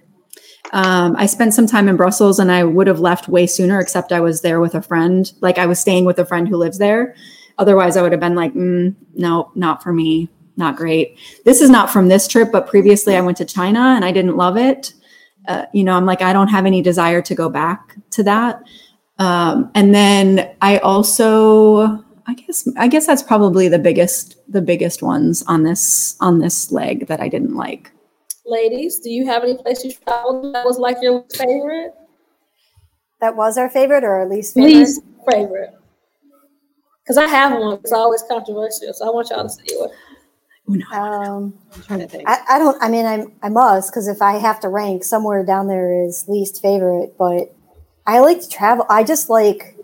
Speaker 2: Um, I spent some time in Brussels and I would have left way sooner, except I was there with a friend. Like I was staying with a friend who lives there. Otherwise, I would have been like, mm, no, not for me. Not great. This is not from this trip, but previously I went to China and I didn't love it. Uh, you know, I'm like, I don't have any desire to go back to that. Um, and then I also, I guess I guess that's probably the biggest the biggest ones on this on this leg that I didn't like.
Speaker 3: Ladies, do you have any place you traveled that was like your favorite?
Speaker 4: That was our favorite or our least favorite?
Speaker 3: Least favorite. Because I have one. It's always controversial, so I want y'all to see it.
Speaker 4: Um, I'm trying to think. I, I don't. I mean, I'm I must because if I have to rank, somewhere down there is least favorite. But I like to travel. I just like.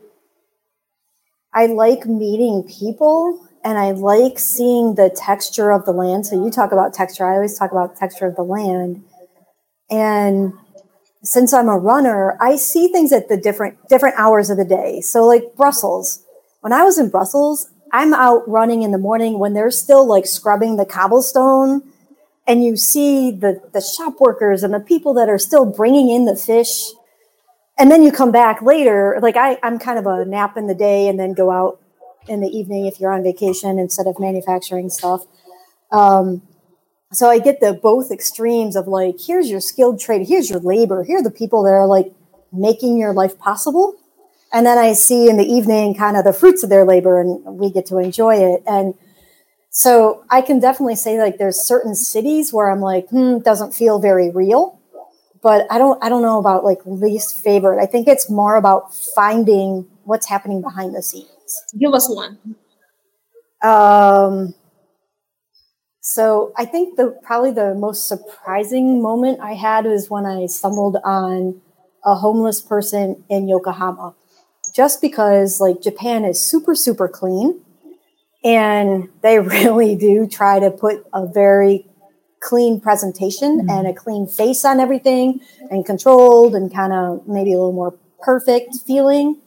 Speaker 4: I like meeting people and I like seeing the texture of the land. So you talk about texture. I always talk about texture of the land. And since I'm a runner, I see things at the different different hours of the day. So like Brussels. When I was in Brussels, I'm out running in the morning when they're still like scrubbing the cobblestone and you see the the shop workers and the people that are still bringing in the fish and then you come back later like I, i'm kind of a nap in the day and then go out in the evening if you're on vacation instead of manufacturing stuff. Um, so I get the both extremes of like, here's your skilled trade, here's your labor, here are the people that are like making your life possible. And then I see in the evening kind of the fruits of their labor and we get to enjoy it. And so I can definitely say like there's certain cities where I'm like, hmm, doesn't feel very real. But I don't I don't know about like least favorite. I think it's more about finding what's happening behind the scenes.
Speaker 3: Give us one.
Speaker 4: Um, so I think the probably the most surprising moment I had was when I stumbled on a homeless person in Yokohama. Just because like Japan is super super clean and they really do try to put a very clean presentation mm-hmm. and a clean face on everything and controlled and kind of maybe a little more perfect feeling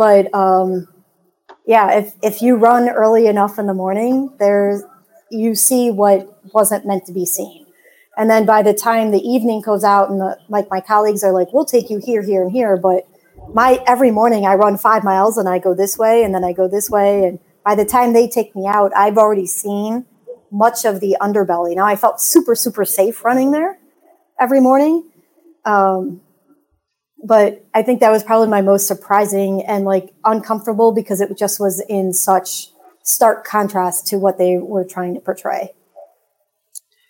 Speaker 4: but um, yeah, if if you run early enough in the morning, there's you see what wasn't meant to be seen. And then by the time the evening goes out and the, like my colleagues are like, we'll take you here, here, and here. But my every morning I run five miles and I go this way and then I go this way. And by the time they take me out, I've already seen much of the underbelly. Now I felt super, super safe running there every morning. Um, but I think that was probably my most surprising and like uncomfortable because it just was in such stark contrast to what they were trying to portray.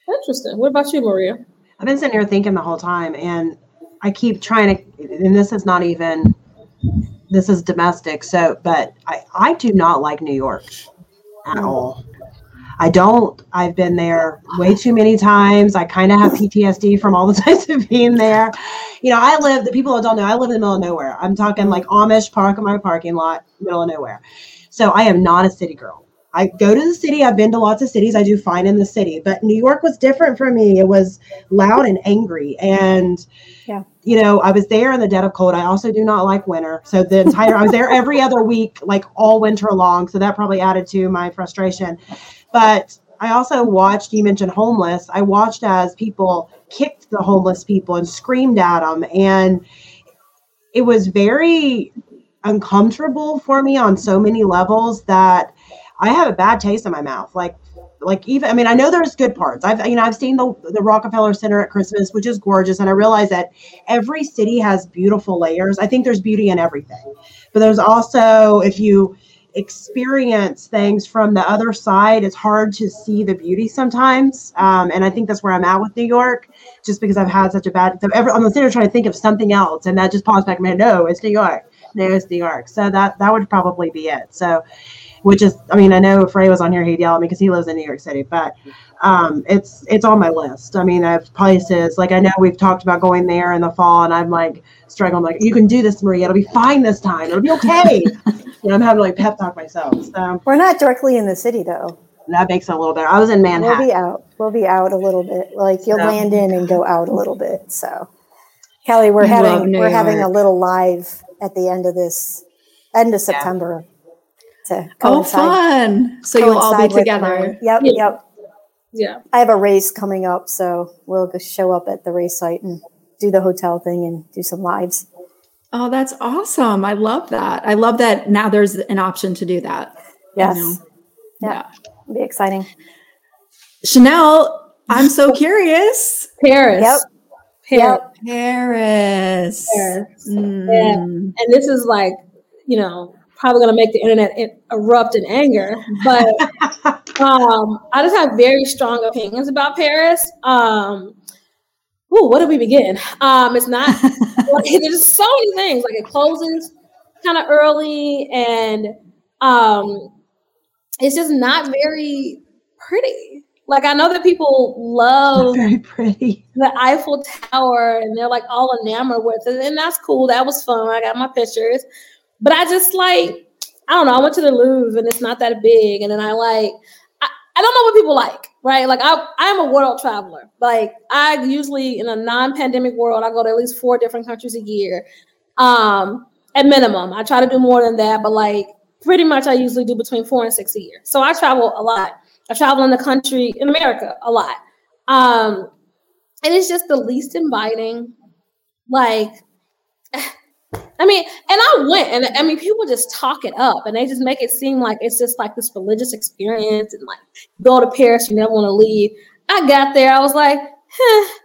Speaker 3: Interesting. What about you, Maria?
Speaker 1: I've been sitting here thinking the whole time, and I keep trying to, and this is not even, this is domestic. So, but I, I do not like New York at mm. all. I don't. I've been there way too many times. I kind of have PTSD from all the times of being there. You know, I live, the people that don't know, I live in the middle of nowhere. I'm talking like Amish park in my parking lot, middle of nowhere. So I am not a city girl. I go to the city. I've been to lots of cities. I do fine in the city, but New York was different for me. It was loud and angry. And, yeah. you know, I was there in the dead of cold. I also do not like winter. So the entire, I was there every other week, like all winter long. So that probably added to my frustration. But I also watched, you mentioned homeless. I watched as people kicked the homeless people and screamed at them. And it was very uncomfortable for me on so many levels that I have a bad taste in my mouth. Like, like even I mean I know there's good parts. I've you know I've seen the the Rockefeller Center at Christmas, which is gorgeous, and I realize that every city has beautiful layers. I think there's beauty in everything, but there's also if you experience things from the other side, it's hard to see the beauty sometimes. Um, and I think that's where I'm at with New York, just because I've had such a bad. So every, I'm sitting trying to think of something else, and that just pops back in my head. No, it's New York. No, it's New York. So that that would probably be it. So, which is, I mean, I know Frey was on here, he'd yell at me because he lives in New York City, but um, it's it's on my list. I mean, I've places like I know we've talked about going there in the fall, and I'm like struggling. Like, you can do this, Maria. It'll be fine this time. It'll be okay. you know, I'm having to like pep talk myself. So
Speaker 4: we're not directly in the city though.
Speaker 1: That makes it a little better. I was in Manhattan.
Speaker 4: We'll be out. We'll be out a little bit. Like you'll so. land in and go out a little bit. So, Kelly, we're I having we're York. having a little live at the end of this end of September.
Speaker 2: Yeah. To oh, fun! So you'll all be together.
Speaker 4: yep, yep. Yeah. I have a race coming up, so we'll just show up at the race site and do the hotel thing and do some lives.
Speaker 2: Oh, that's awesome. I love that. I love that now there's an option to do that.
Speaker 4: Yes. You know? Yeah. yeah. It'll be exciting.
Speaker 2: Chanel, I'm so curious.
Speaker 3: Paris.
Speaker 4: Yep.
Speaker 2: Paris. Paris. Paris.
Speaker 3: Mm. Yeah. And this is like, you know, probably going to make the internet erupt in anger, but um, I just have very strong opinions about Paris. Um, ooh, where do we begin? Um, it's not like, there's so many things. Like it closes kind of early, and um, it's just not very pretty. Like I know that people love
Speaker 1: very pretty
Speaker 3: the Eiffel Tower and they're like all enamored with it, and that's cool. That was fun. I got my pictures, but I just like I don't know. I went to the Louvre and it's not that big, and then I like I, I don't know what people like, right? Like I I'm a world traveler. Like I usually in a non-pandemic world, I go to at least four different countries a year, um, at minimum. I try to do more than that, but like pretty much I usually do between four and six a year. So I travel a lot. I travel in the country in America a lot. Um, and it's just the least inviting. Like, I mean, and I went, and I mean, people just talk it up, and they just make it seem like it's just like this religious experience, and like go to Paris, you never want to leave. I got there, I was like, huh.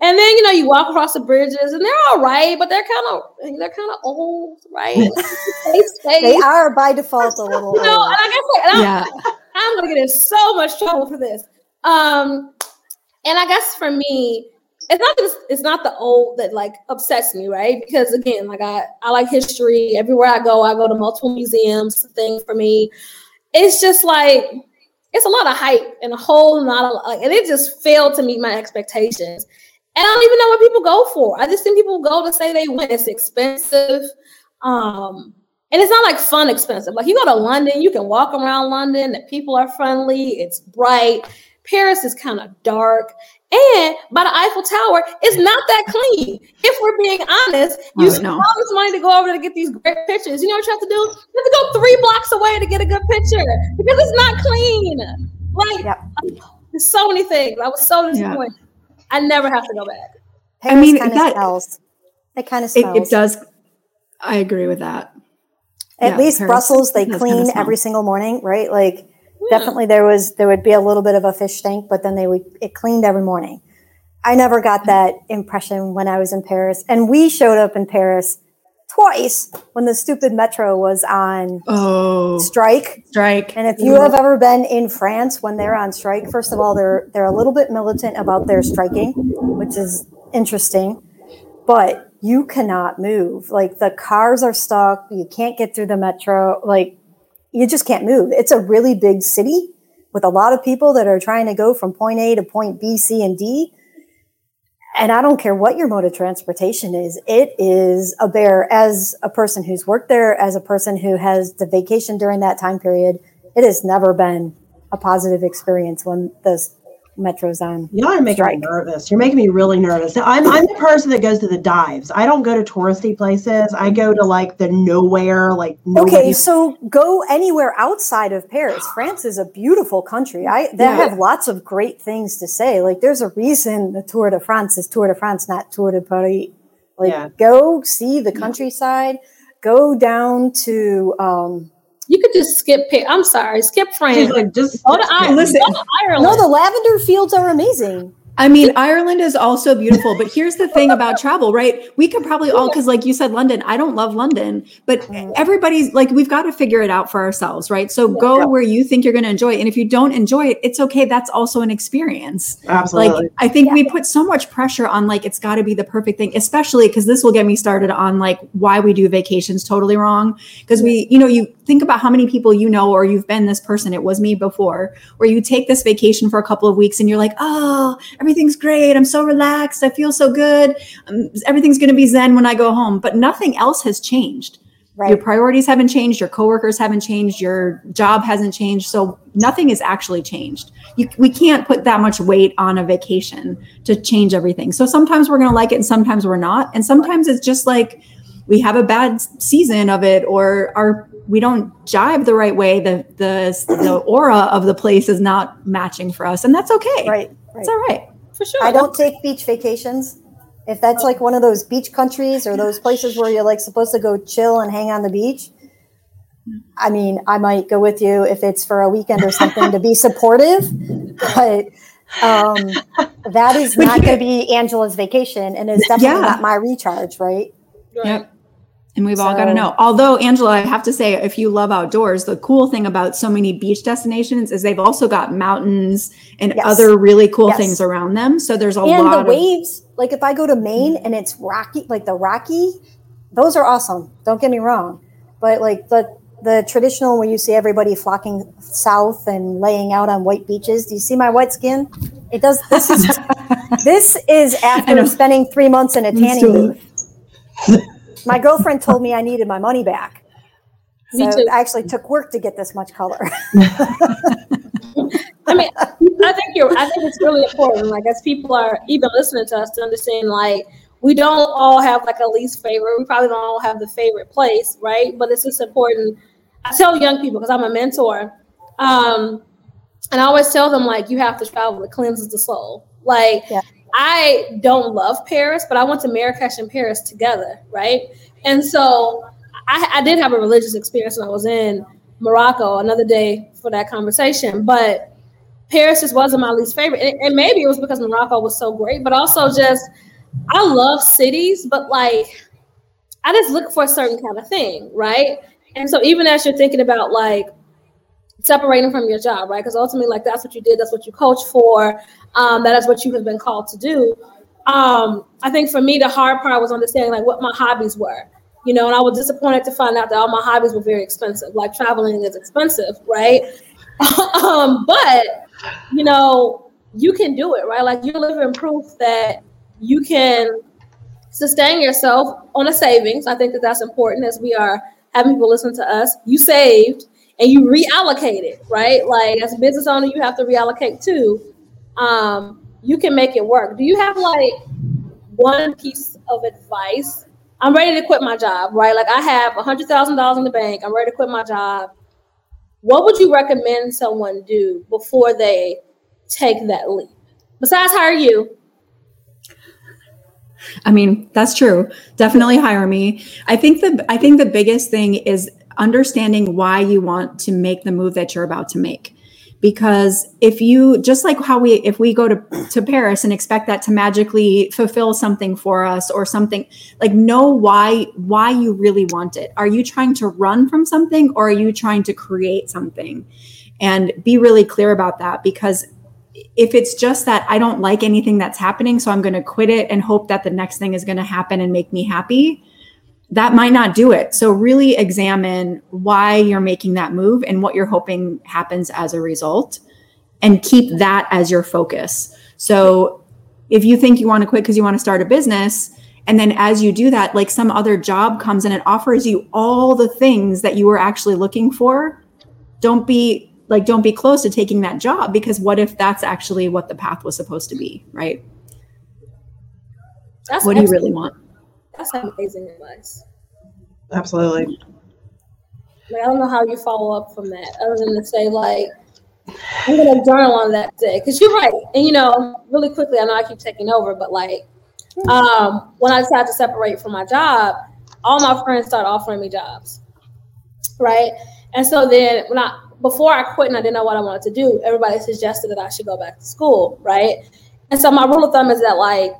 Speaker 3: And then you know you walk across the bridges and they're all right, but they're kind of they're kind of old, right?
Speaker 4: they are by default a little.
Speaker 3: You know, and like I said, yeah. I'm, I'm gonna get in so much trouble for this. Um, and I guess for me, it's not this, it's not the old that like upsets me, right? Because again, like I I like history. Everywhere I go, I go to multiple museums. Things for me, it's just like it's a lot of hype and a whole lot of like, and it just failed to meet my expectations. And I don't even know what people go for. I just think people go to say they went. It's expensive. Um, and it's not like fun expensive. Like you go to London, you can walk around London, the people are friendly, it's bright. Paris is kind of dark. And by the Eiffel Tower, it's not that clean. If we're being honest, oh, you spend all this money to go over to get these great pictures. You know what you have to do? You have to go three blocks away to get a good picture because it's not clean. Like, yep. there's so many things. I was so disappointed. Yeah. I never have to go back.
Speaker 4: Paris I mean, kind of smells. It kind of smells.
Speaker 2: It, it, does. I agree with that.
Speaker 4: At yeah, least Paris Brussels, they clean kind of every single morning, right? Like, yeah. Definitely there was there would be a little bit of a fish tank, but then they would it cleaned every morning. I never got mm-hmm. that impression when I was in Paris, and we showed up in Paris twice when the stupid metro was on
Speaker 2: oh,
Speaker 4: strike.
Speaker 2: Strike.
Speaker 4: And if you mm-hmm. have ever been in France when they're on strike, first of all, they're they're a little bit militant about their striking, which is interesting. But you cannot move. Like the cars are stuck. You can't get through the metro. Like you just can't move. It's a really big city with a lot of people that are trying to go from point A to point B, C, and D and I don't care what your mode of transportation is, it is a bear. As a person who's worked there, as a person who has the vacation during that time period, it has never been a positive experience when this Metro's on.
Speaker 1: Y'all are making strike. me nervous. You're making me really nervous. I'm I'm the person that goes to the dives. I don't go to touristy places. I go to like the nowhere, like nobody.
Speaker 4: Okay, so go anywhere outside of Paris. France is a beautiful country. I they yeah. have lots of great things to say. Like there's a reason the Tour de France is Tour de France, not Tour de Paris. Like yeah. go see the countryside. Go down to um,
Speaker 3: you could just skip. I'm sorry, skip France. Like, just go to, Ireland. Listen, go to Ireland.
Speaker 4: No, the lavender fields are amazing.
Speaker 2: I mean, Ireland is also beautiful, but here's the thing about travel, right? We could probably all, because like you said, London, I don't love London, but mm. everybody's like, we've got to figure it out for ourselves, right? So go where you think you're going to enjoy it. And if you don't enjoy it, it's okay. That's also an experience.
Speaker 1: Absolutely.
Speaker 2: Like, I think yeah. we put so much pressure on like, it's got to be the perfect thing, especially because this will get me started on like why we do vacations totally wrong. Because we, you know, you think about how many people you know, or you've been this person, it was me before, where you take this vacation for a couple of weeks and you're like, oh, everything's great. I'm so relaxed. I feel so good. Um, everything's going to be zen when I go home. But nothing else has changed. Right. Your priorities haven't changed. Your coworkers haven't changed. Your job hasn't changed. So nothing has actually changed. You, we can't put that much weight on a vacation to change everything. So sometimes we're going to like it and sometimes we're not. And sometimes it's just like we have a bad season of it or our we don't jive the right way. The the the aura of the place is not matching for us, and that's okay.
Speaker 4: Right. right.
Speaker 2: It's all right
Speaker 3: for sure.
Speaker 4: I don't take beach vacations. If that's like one of those beach countries or those places where you're like supposed to go chill and hang on the beach, I mean, I might go with you if it's for a weekend or something to be supportive, but um, that is not going to be Angela's vacation, and it's definitely yeah. not my recharge, right?
Speaker 2: Yep. And we've so, all got to know. Although, Angela, I have to say, if you love outdoors, the cool thing about so many beach destinations is they've also got mountains and yes. other really cool yes. things around them. So there's a
Speaker 4: and
Speaker 2: lot
Speaker 4: the waves. Like if I go to Maine mm-hmm. and it's rocky, like the Rocky, those are awesome. Don't get me wrong, but like the the traditional where you see everybody flocking south and laying out on white beaches. Do you see my white skin? It does. This is this is after spending three months in a tanning booth. My girlfriend told me I needed my money back. So it actually took work to get this much color.
Speaker 3: I mean, I think you're. I think it's really important. Like as people are even listening to us to understand, like we don't all have like a least favorite. We probably don't all have the favorite place, right? But it's just important. I tell young people because I'm a mentor, um, and I always tell them like you have to travel. It cleanses the soul. Like yeah. I don't love Paris, but I went to Marrakesh and Paris together, right? And so I, I did have a religious experience when I was in Morocco. Another day for that conversation, but Paris just wasn't my least favorite, and, and maybe it was because Morocco was so great, but also just I love cities, but like I just look for a certain kind of thing, right? And so even as you're thinking about like separating from your job, right? Because ultimately, like that's what you did, that's what you coach for, um, that is what you have been called to do. Um, I think for me, the hard part was understanding like what my hobbies were, you know, and I was disappointed to find out that all my hobbies were very expensive. Like traveling is expensive, right? um, but you know, you can do it, right? Like you're living proof that you can sustain yourself on a savings. I think that that's important as we are having people listen to us. You saved and you reallocate it, right? Like as a business owner, you have to reallocate too. Um, you can make it work. Do you have like one piece of advice? I'm ready to quit my job, right? Like I have a hundred thousand dollars in the bank. I'm ready to quit my job. What would you recommend someone do before they take that leap? Besides hire you,
Speaker 2: I mean, that's true. Definitely hire me. I think the I think the biggest thing is understanding why you want to make the move that you're about to make. Because if you just like how we if we go to to Paris and expect that to magically fulfill something for us or something like know why why you really want it. Are you trying to run from something or are you trying to create something? And be really clear about that because if it's just that I don't like anything that's happening, so I'm going to quit it and hope that the next thing is going to happen and make me happy, that might not do it. So, really examine why you're making that move and what you're hoping happens as a result, and keep that as your focus. So, if you think you want to quit because you want to start a business, and then as you do that, like some other job comes and it offers you all the things that you were actually looking for, don't be like don't be close to taking that job because what if that's actually what the path was supposed to be right that's what do you really want
Speaker 3: that's amazing advice
Speaker 1: absolutely.
Speaker 3: Like, i don't know how you follow up from that other than to say like i'm gonna journal on that day because you're right. And you know really quickly i know i keep taking over but like um, when i decided to separate from my job all my friends started offering me jobs. Right? And so then when i before I quit and I didn't know what I wanted to do, everybody suggested that I should go back to school, right? And so my rule of thumb is that like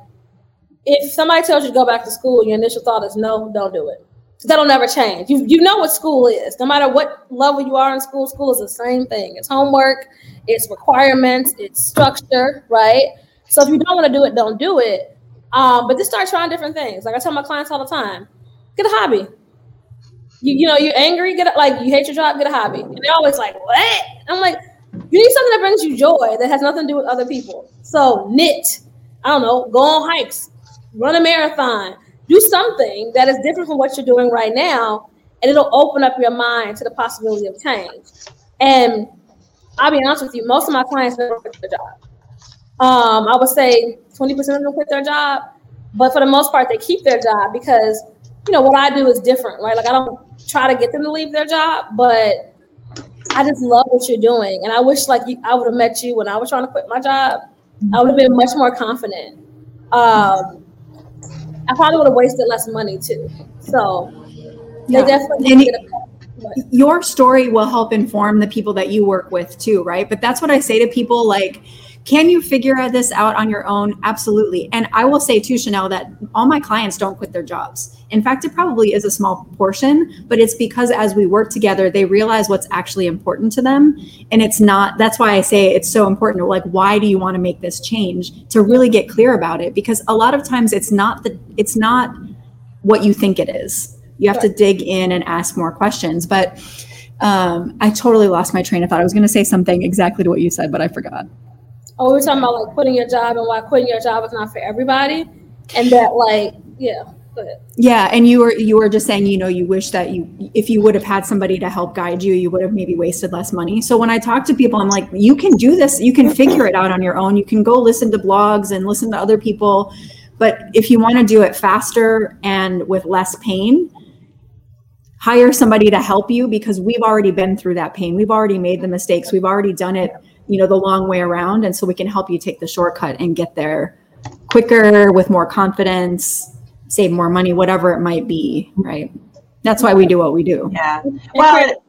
Speaker 3: if somebody tells you to go back to school, your initial thought is no, don't do it. That'll never change. You you know what school is. No matter what level you are in school, school is the same thing. It's homework, it's requirements, it's structure, right? So if you don't want to do it, don't do it. Um, but just start trying different things. Like I tell my clients all the time, get a hobby you, you know, you're angry, get a, like you hate your job, get a hobby. And they're always like, what? I'm like, you need something that brings you joy that has nothing to do with other people. So knit, I don't know, go on hikes, run a marathon, do something that is different from what you're doing right now, and it'll open up your mind to the possibility of change. And I'll be honest with you, most of my clients never quit their job. Um, I would say 20% of them quit their job, but for the most part, they keep their job because you know what I do is different, right? Like I don't try to get them to leave their job, but I just love what you're doing. And I wish like you, I would have met you when I was trying to quit my job. I would have been much more confident. Um, I probably would have wasted less money too. So yeah. they definitely
Speaker 2: your story will help inform the people that you work with too, right? But that's what I say to people like can you figure this out on your own? Absolutely. And I will say too, Chanel, that all my clients don't quit their jobs. In fact, it probably is a small portion, but it's because as we work together, they realize what's actually important to them. And it's not, that's why I say it's so important. Like, why do you want to make this change? To really get clear about it. Because a lot of times it's not the, it's not what you think it is. You have to dig in and ask more questions. But Um, I totally lost my train of thought. I was going to say something exactly to what you said, but I forgot.
Speaker 3: Oh, we were talking about like quitting your job and why quitting your job is not for everybody, and that like yeah.
Speaker 2: Yeah, and you were you were just saying, you know, you wish that you if you would have had somebody to help guide you, you would have maybe wasted less money. So when I talk to people, I'm like, you can do this, you can figure it out on your own. You can go listen to blogs and listen to other people, but if you want to do it faster and with less pain, hire somebody to help you because we've already been through that pain. We've already made the mistakes. We've already done it, you know, the long way around and so we can help you take the shortcut and get there quicker with more confidence save more money, whatever it might be, right? That's why we do what we do.
Speaker 1: Yeah. Well,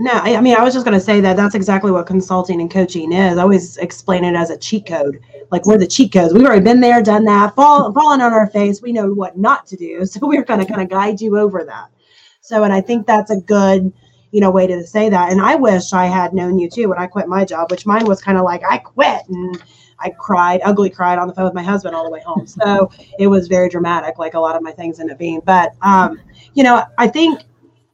Speaker 1: no, I mean, I was just going to say that that's exactly what consulting and coaching is. I always explain it as a cheat code. Like we're the cheat codes. We've already been there, done that, fall, fallen on our face. We know what not to do. So we're going to kind of guide you over that. So, and I think that's a good, you know, way to say that. And I wish I had known you too when I quit my job, which mine was kind of like I quit and I cried, ugly cried on the phone with my husband all the way home. So it was very dramatic, like a lot of my things end up being. But um, you know, I think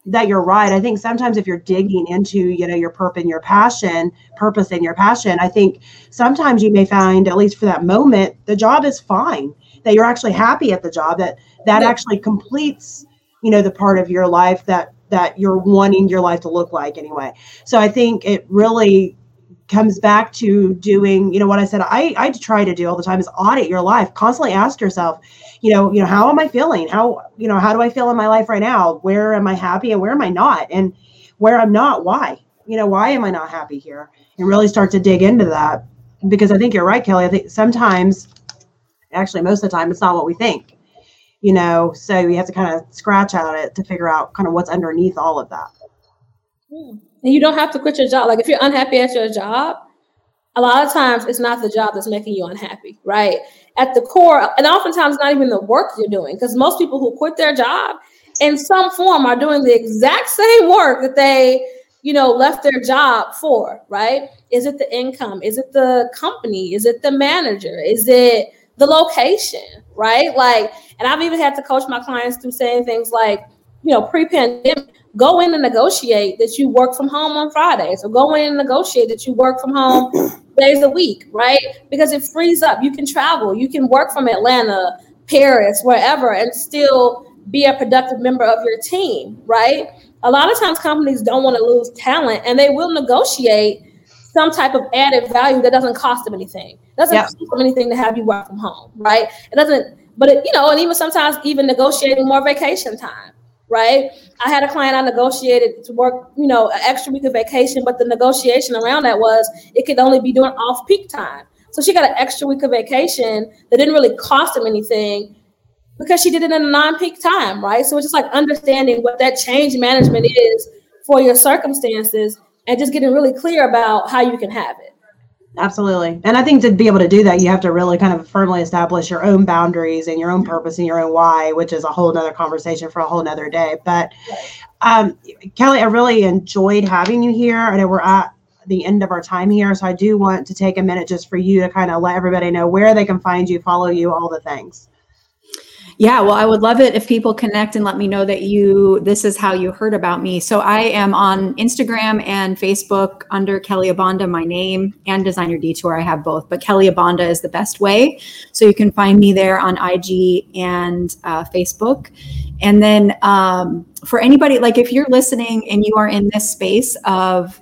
Speaker 1: that you're right. I think sometimes if you're digging into, you know, your purpose and your passion, purpose and your passion, I think sometimes you may find, at least for that moment, the job is fine. That you're actually happy at the job. That that yeah. actually completes, you know, the part of your life that that you're wanting your life to look like anyway. So I think it really comes back to doing you know what i said i i try to do all the time is audit your life constantly ask yourself you know you know how am i feeling? How you know how do i feel in my life right now? Where am i happy and where am i not? And where i'm not why? You know why am i not happy here? And really start to dig into that. Because i think you're right kelly. I think sometimes actually most of the time it's not what we think you know? So you have to kind of scratch at it to figure out kind of what's underneath all of that.
Speaker 3: Hmm. And you don't have to quit your job. Like if you're unhappy at your job, a lot of times it's not the job that's making you unhappy, right? At the core, and oftentimes not even the work you're doing, because most people who quit their job in some form are doing the exact same work that they, you know, left their job for, right? Is it the income? Is it the company? Is it the manager? Is it the location, right? Like, and I've even had to coach my clients through saying things like, you know, pre-pandemic, go in and negotiate that you work from home on Fridays, or go in and negotiate that you work from home days a week, right? Because it frees up. You can travel, you can work from Atlanta, Paris, wherever, and still be a productive member of your team, right? A lot of times companies don't want to lose talent and they will negotiate some type of added value that doesn't cost them anything. It doesn't yep. cost them anything to have you work from home, right? It doesn't, but it, you know, and even sometimes even negotiating more vacation time right? I had a client I negotiated to work, you know, an extra week of vacation, but the negotiation around that was it could only be during off peak time. So she got an extra week of vacation that didn't really cost him anything because she did it in a non-peak time, right? So it's just like understanding what that change management is for your circumstances and just getting really clear about how you can have it.
Speaker 1: Absolutely. And I think to be able to do that, you have to really kind of firmly establish your own boundaries and your own purpose and your own why, which is a whole nother conversation for a whole nother day. But um, Kelly, I really enjoyed having you here. I know we're at the end of our time here. So I do want to take a minute just for you to kind of let everybody know where they can find you, follow you, all the things.
Speaker 2: Yeah, well, I would love it if people connect and let me know that you this is how you heard about me. So I am on Instagram and Facebook under Kelly Abanda, my name, and Design Your Detour. I have both, but Kelly Abanda is the best way. So you can find me there on IG and uh, Facebook. And then um, for anybody, like if you're listening and you are in this space of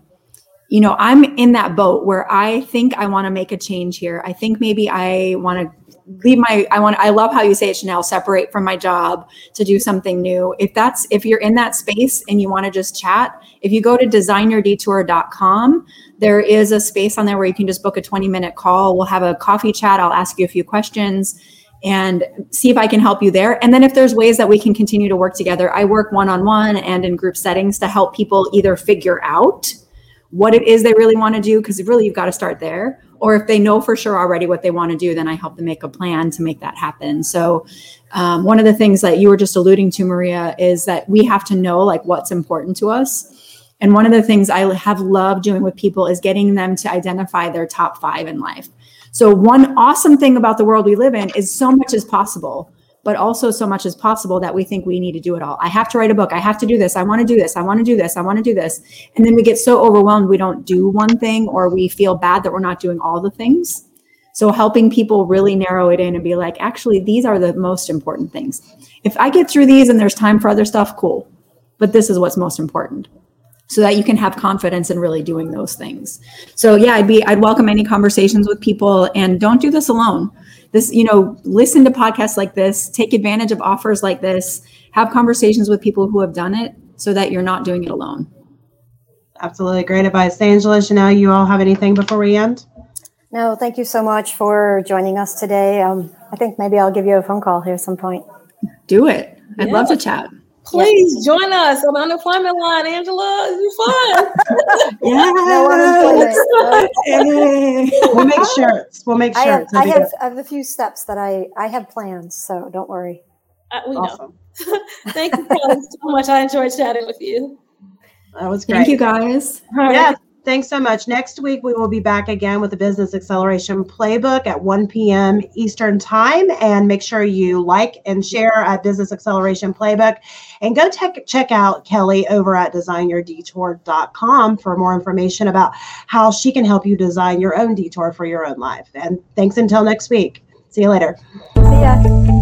Speaker 2: you know, I'm in that boat where I think I want to make a change here. I think maybe I want to leave my i want i love how you say it chanel separate from my job to do something new. If that's if you're in that space and you want to just chat if you go to designyourdetour.com there is a space on there where you can just book a 20 minute call. We'll have a coffee chat. I'll ask you a few questions and see if I can help you there. And then if there's ways that we can continue to work together, I work one on one and in group settings to help people either figure out what it is they really want to do, because really you've got to start there, or if they know for sure already what they want to do then i help them make a plan to make that happen. So um, one of the things that you were just alluding to maria is that we have to know like what's important to us. And one of the things i have loved doing with people is getting them to identify their top five in life. So one awesome thing about the world we live in is so much is possible but also so much as possible that we think we need to do it all. I have to write a book. I have to do this. I want to do this. I want to do this. I want to do this. And then we get so overwhelmed we don't do one thing or we feel bad that we're not doing all the things. So helping people really narrow it in and be like, actually, these are the most important things. If I get through these and there's time for other stuff, cool. But this is what's most important so that you can have confidence in really doing those things. So yeah, I'd be I'd welcome any conversations with people and don't do this alone. This, you know, listen to podcasts like this, take advantage of offers like this, have conversations with people who have done it so that you're not doing it alone.
Speaker 1: Absolutely great advice. Angela, Chanel, you all have anything before we end?
Speaker 4: No, thank you so much for joining us today. Um, I think maybe I'll give you a phone call here at some point.
Speaker 2: Do it. I'd yeah. love to chat.
Speaker 3: Please yep. join us on the unemployment line, Angela. It'll be fun.
Speaker 1: yeah, we'll make sure. We'll make sure.
Speaker 4: I have, I have, I have, a few steps that I I have plans, so don't worry.
Speaker 3: Uh, we awesome. know. Thank you, so much. I enjoyed chatting with you.
Speaker 1: That was great.
Speaker 2: Thank you, guys.
Speaker 1: Yeah. Thanks so much. Next week, we will be back again with the Business Acceleration Playbook at 1 p.m. Eastern Time. And make sure you like and share at Business Acceleration Playbook. And go check, check out Kelly over at designyourdetour.com for more information about how she can help you design your own detour for your own life. And thanks until next week. See you later.
Speaker 4: See ya.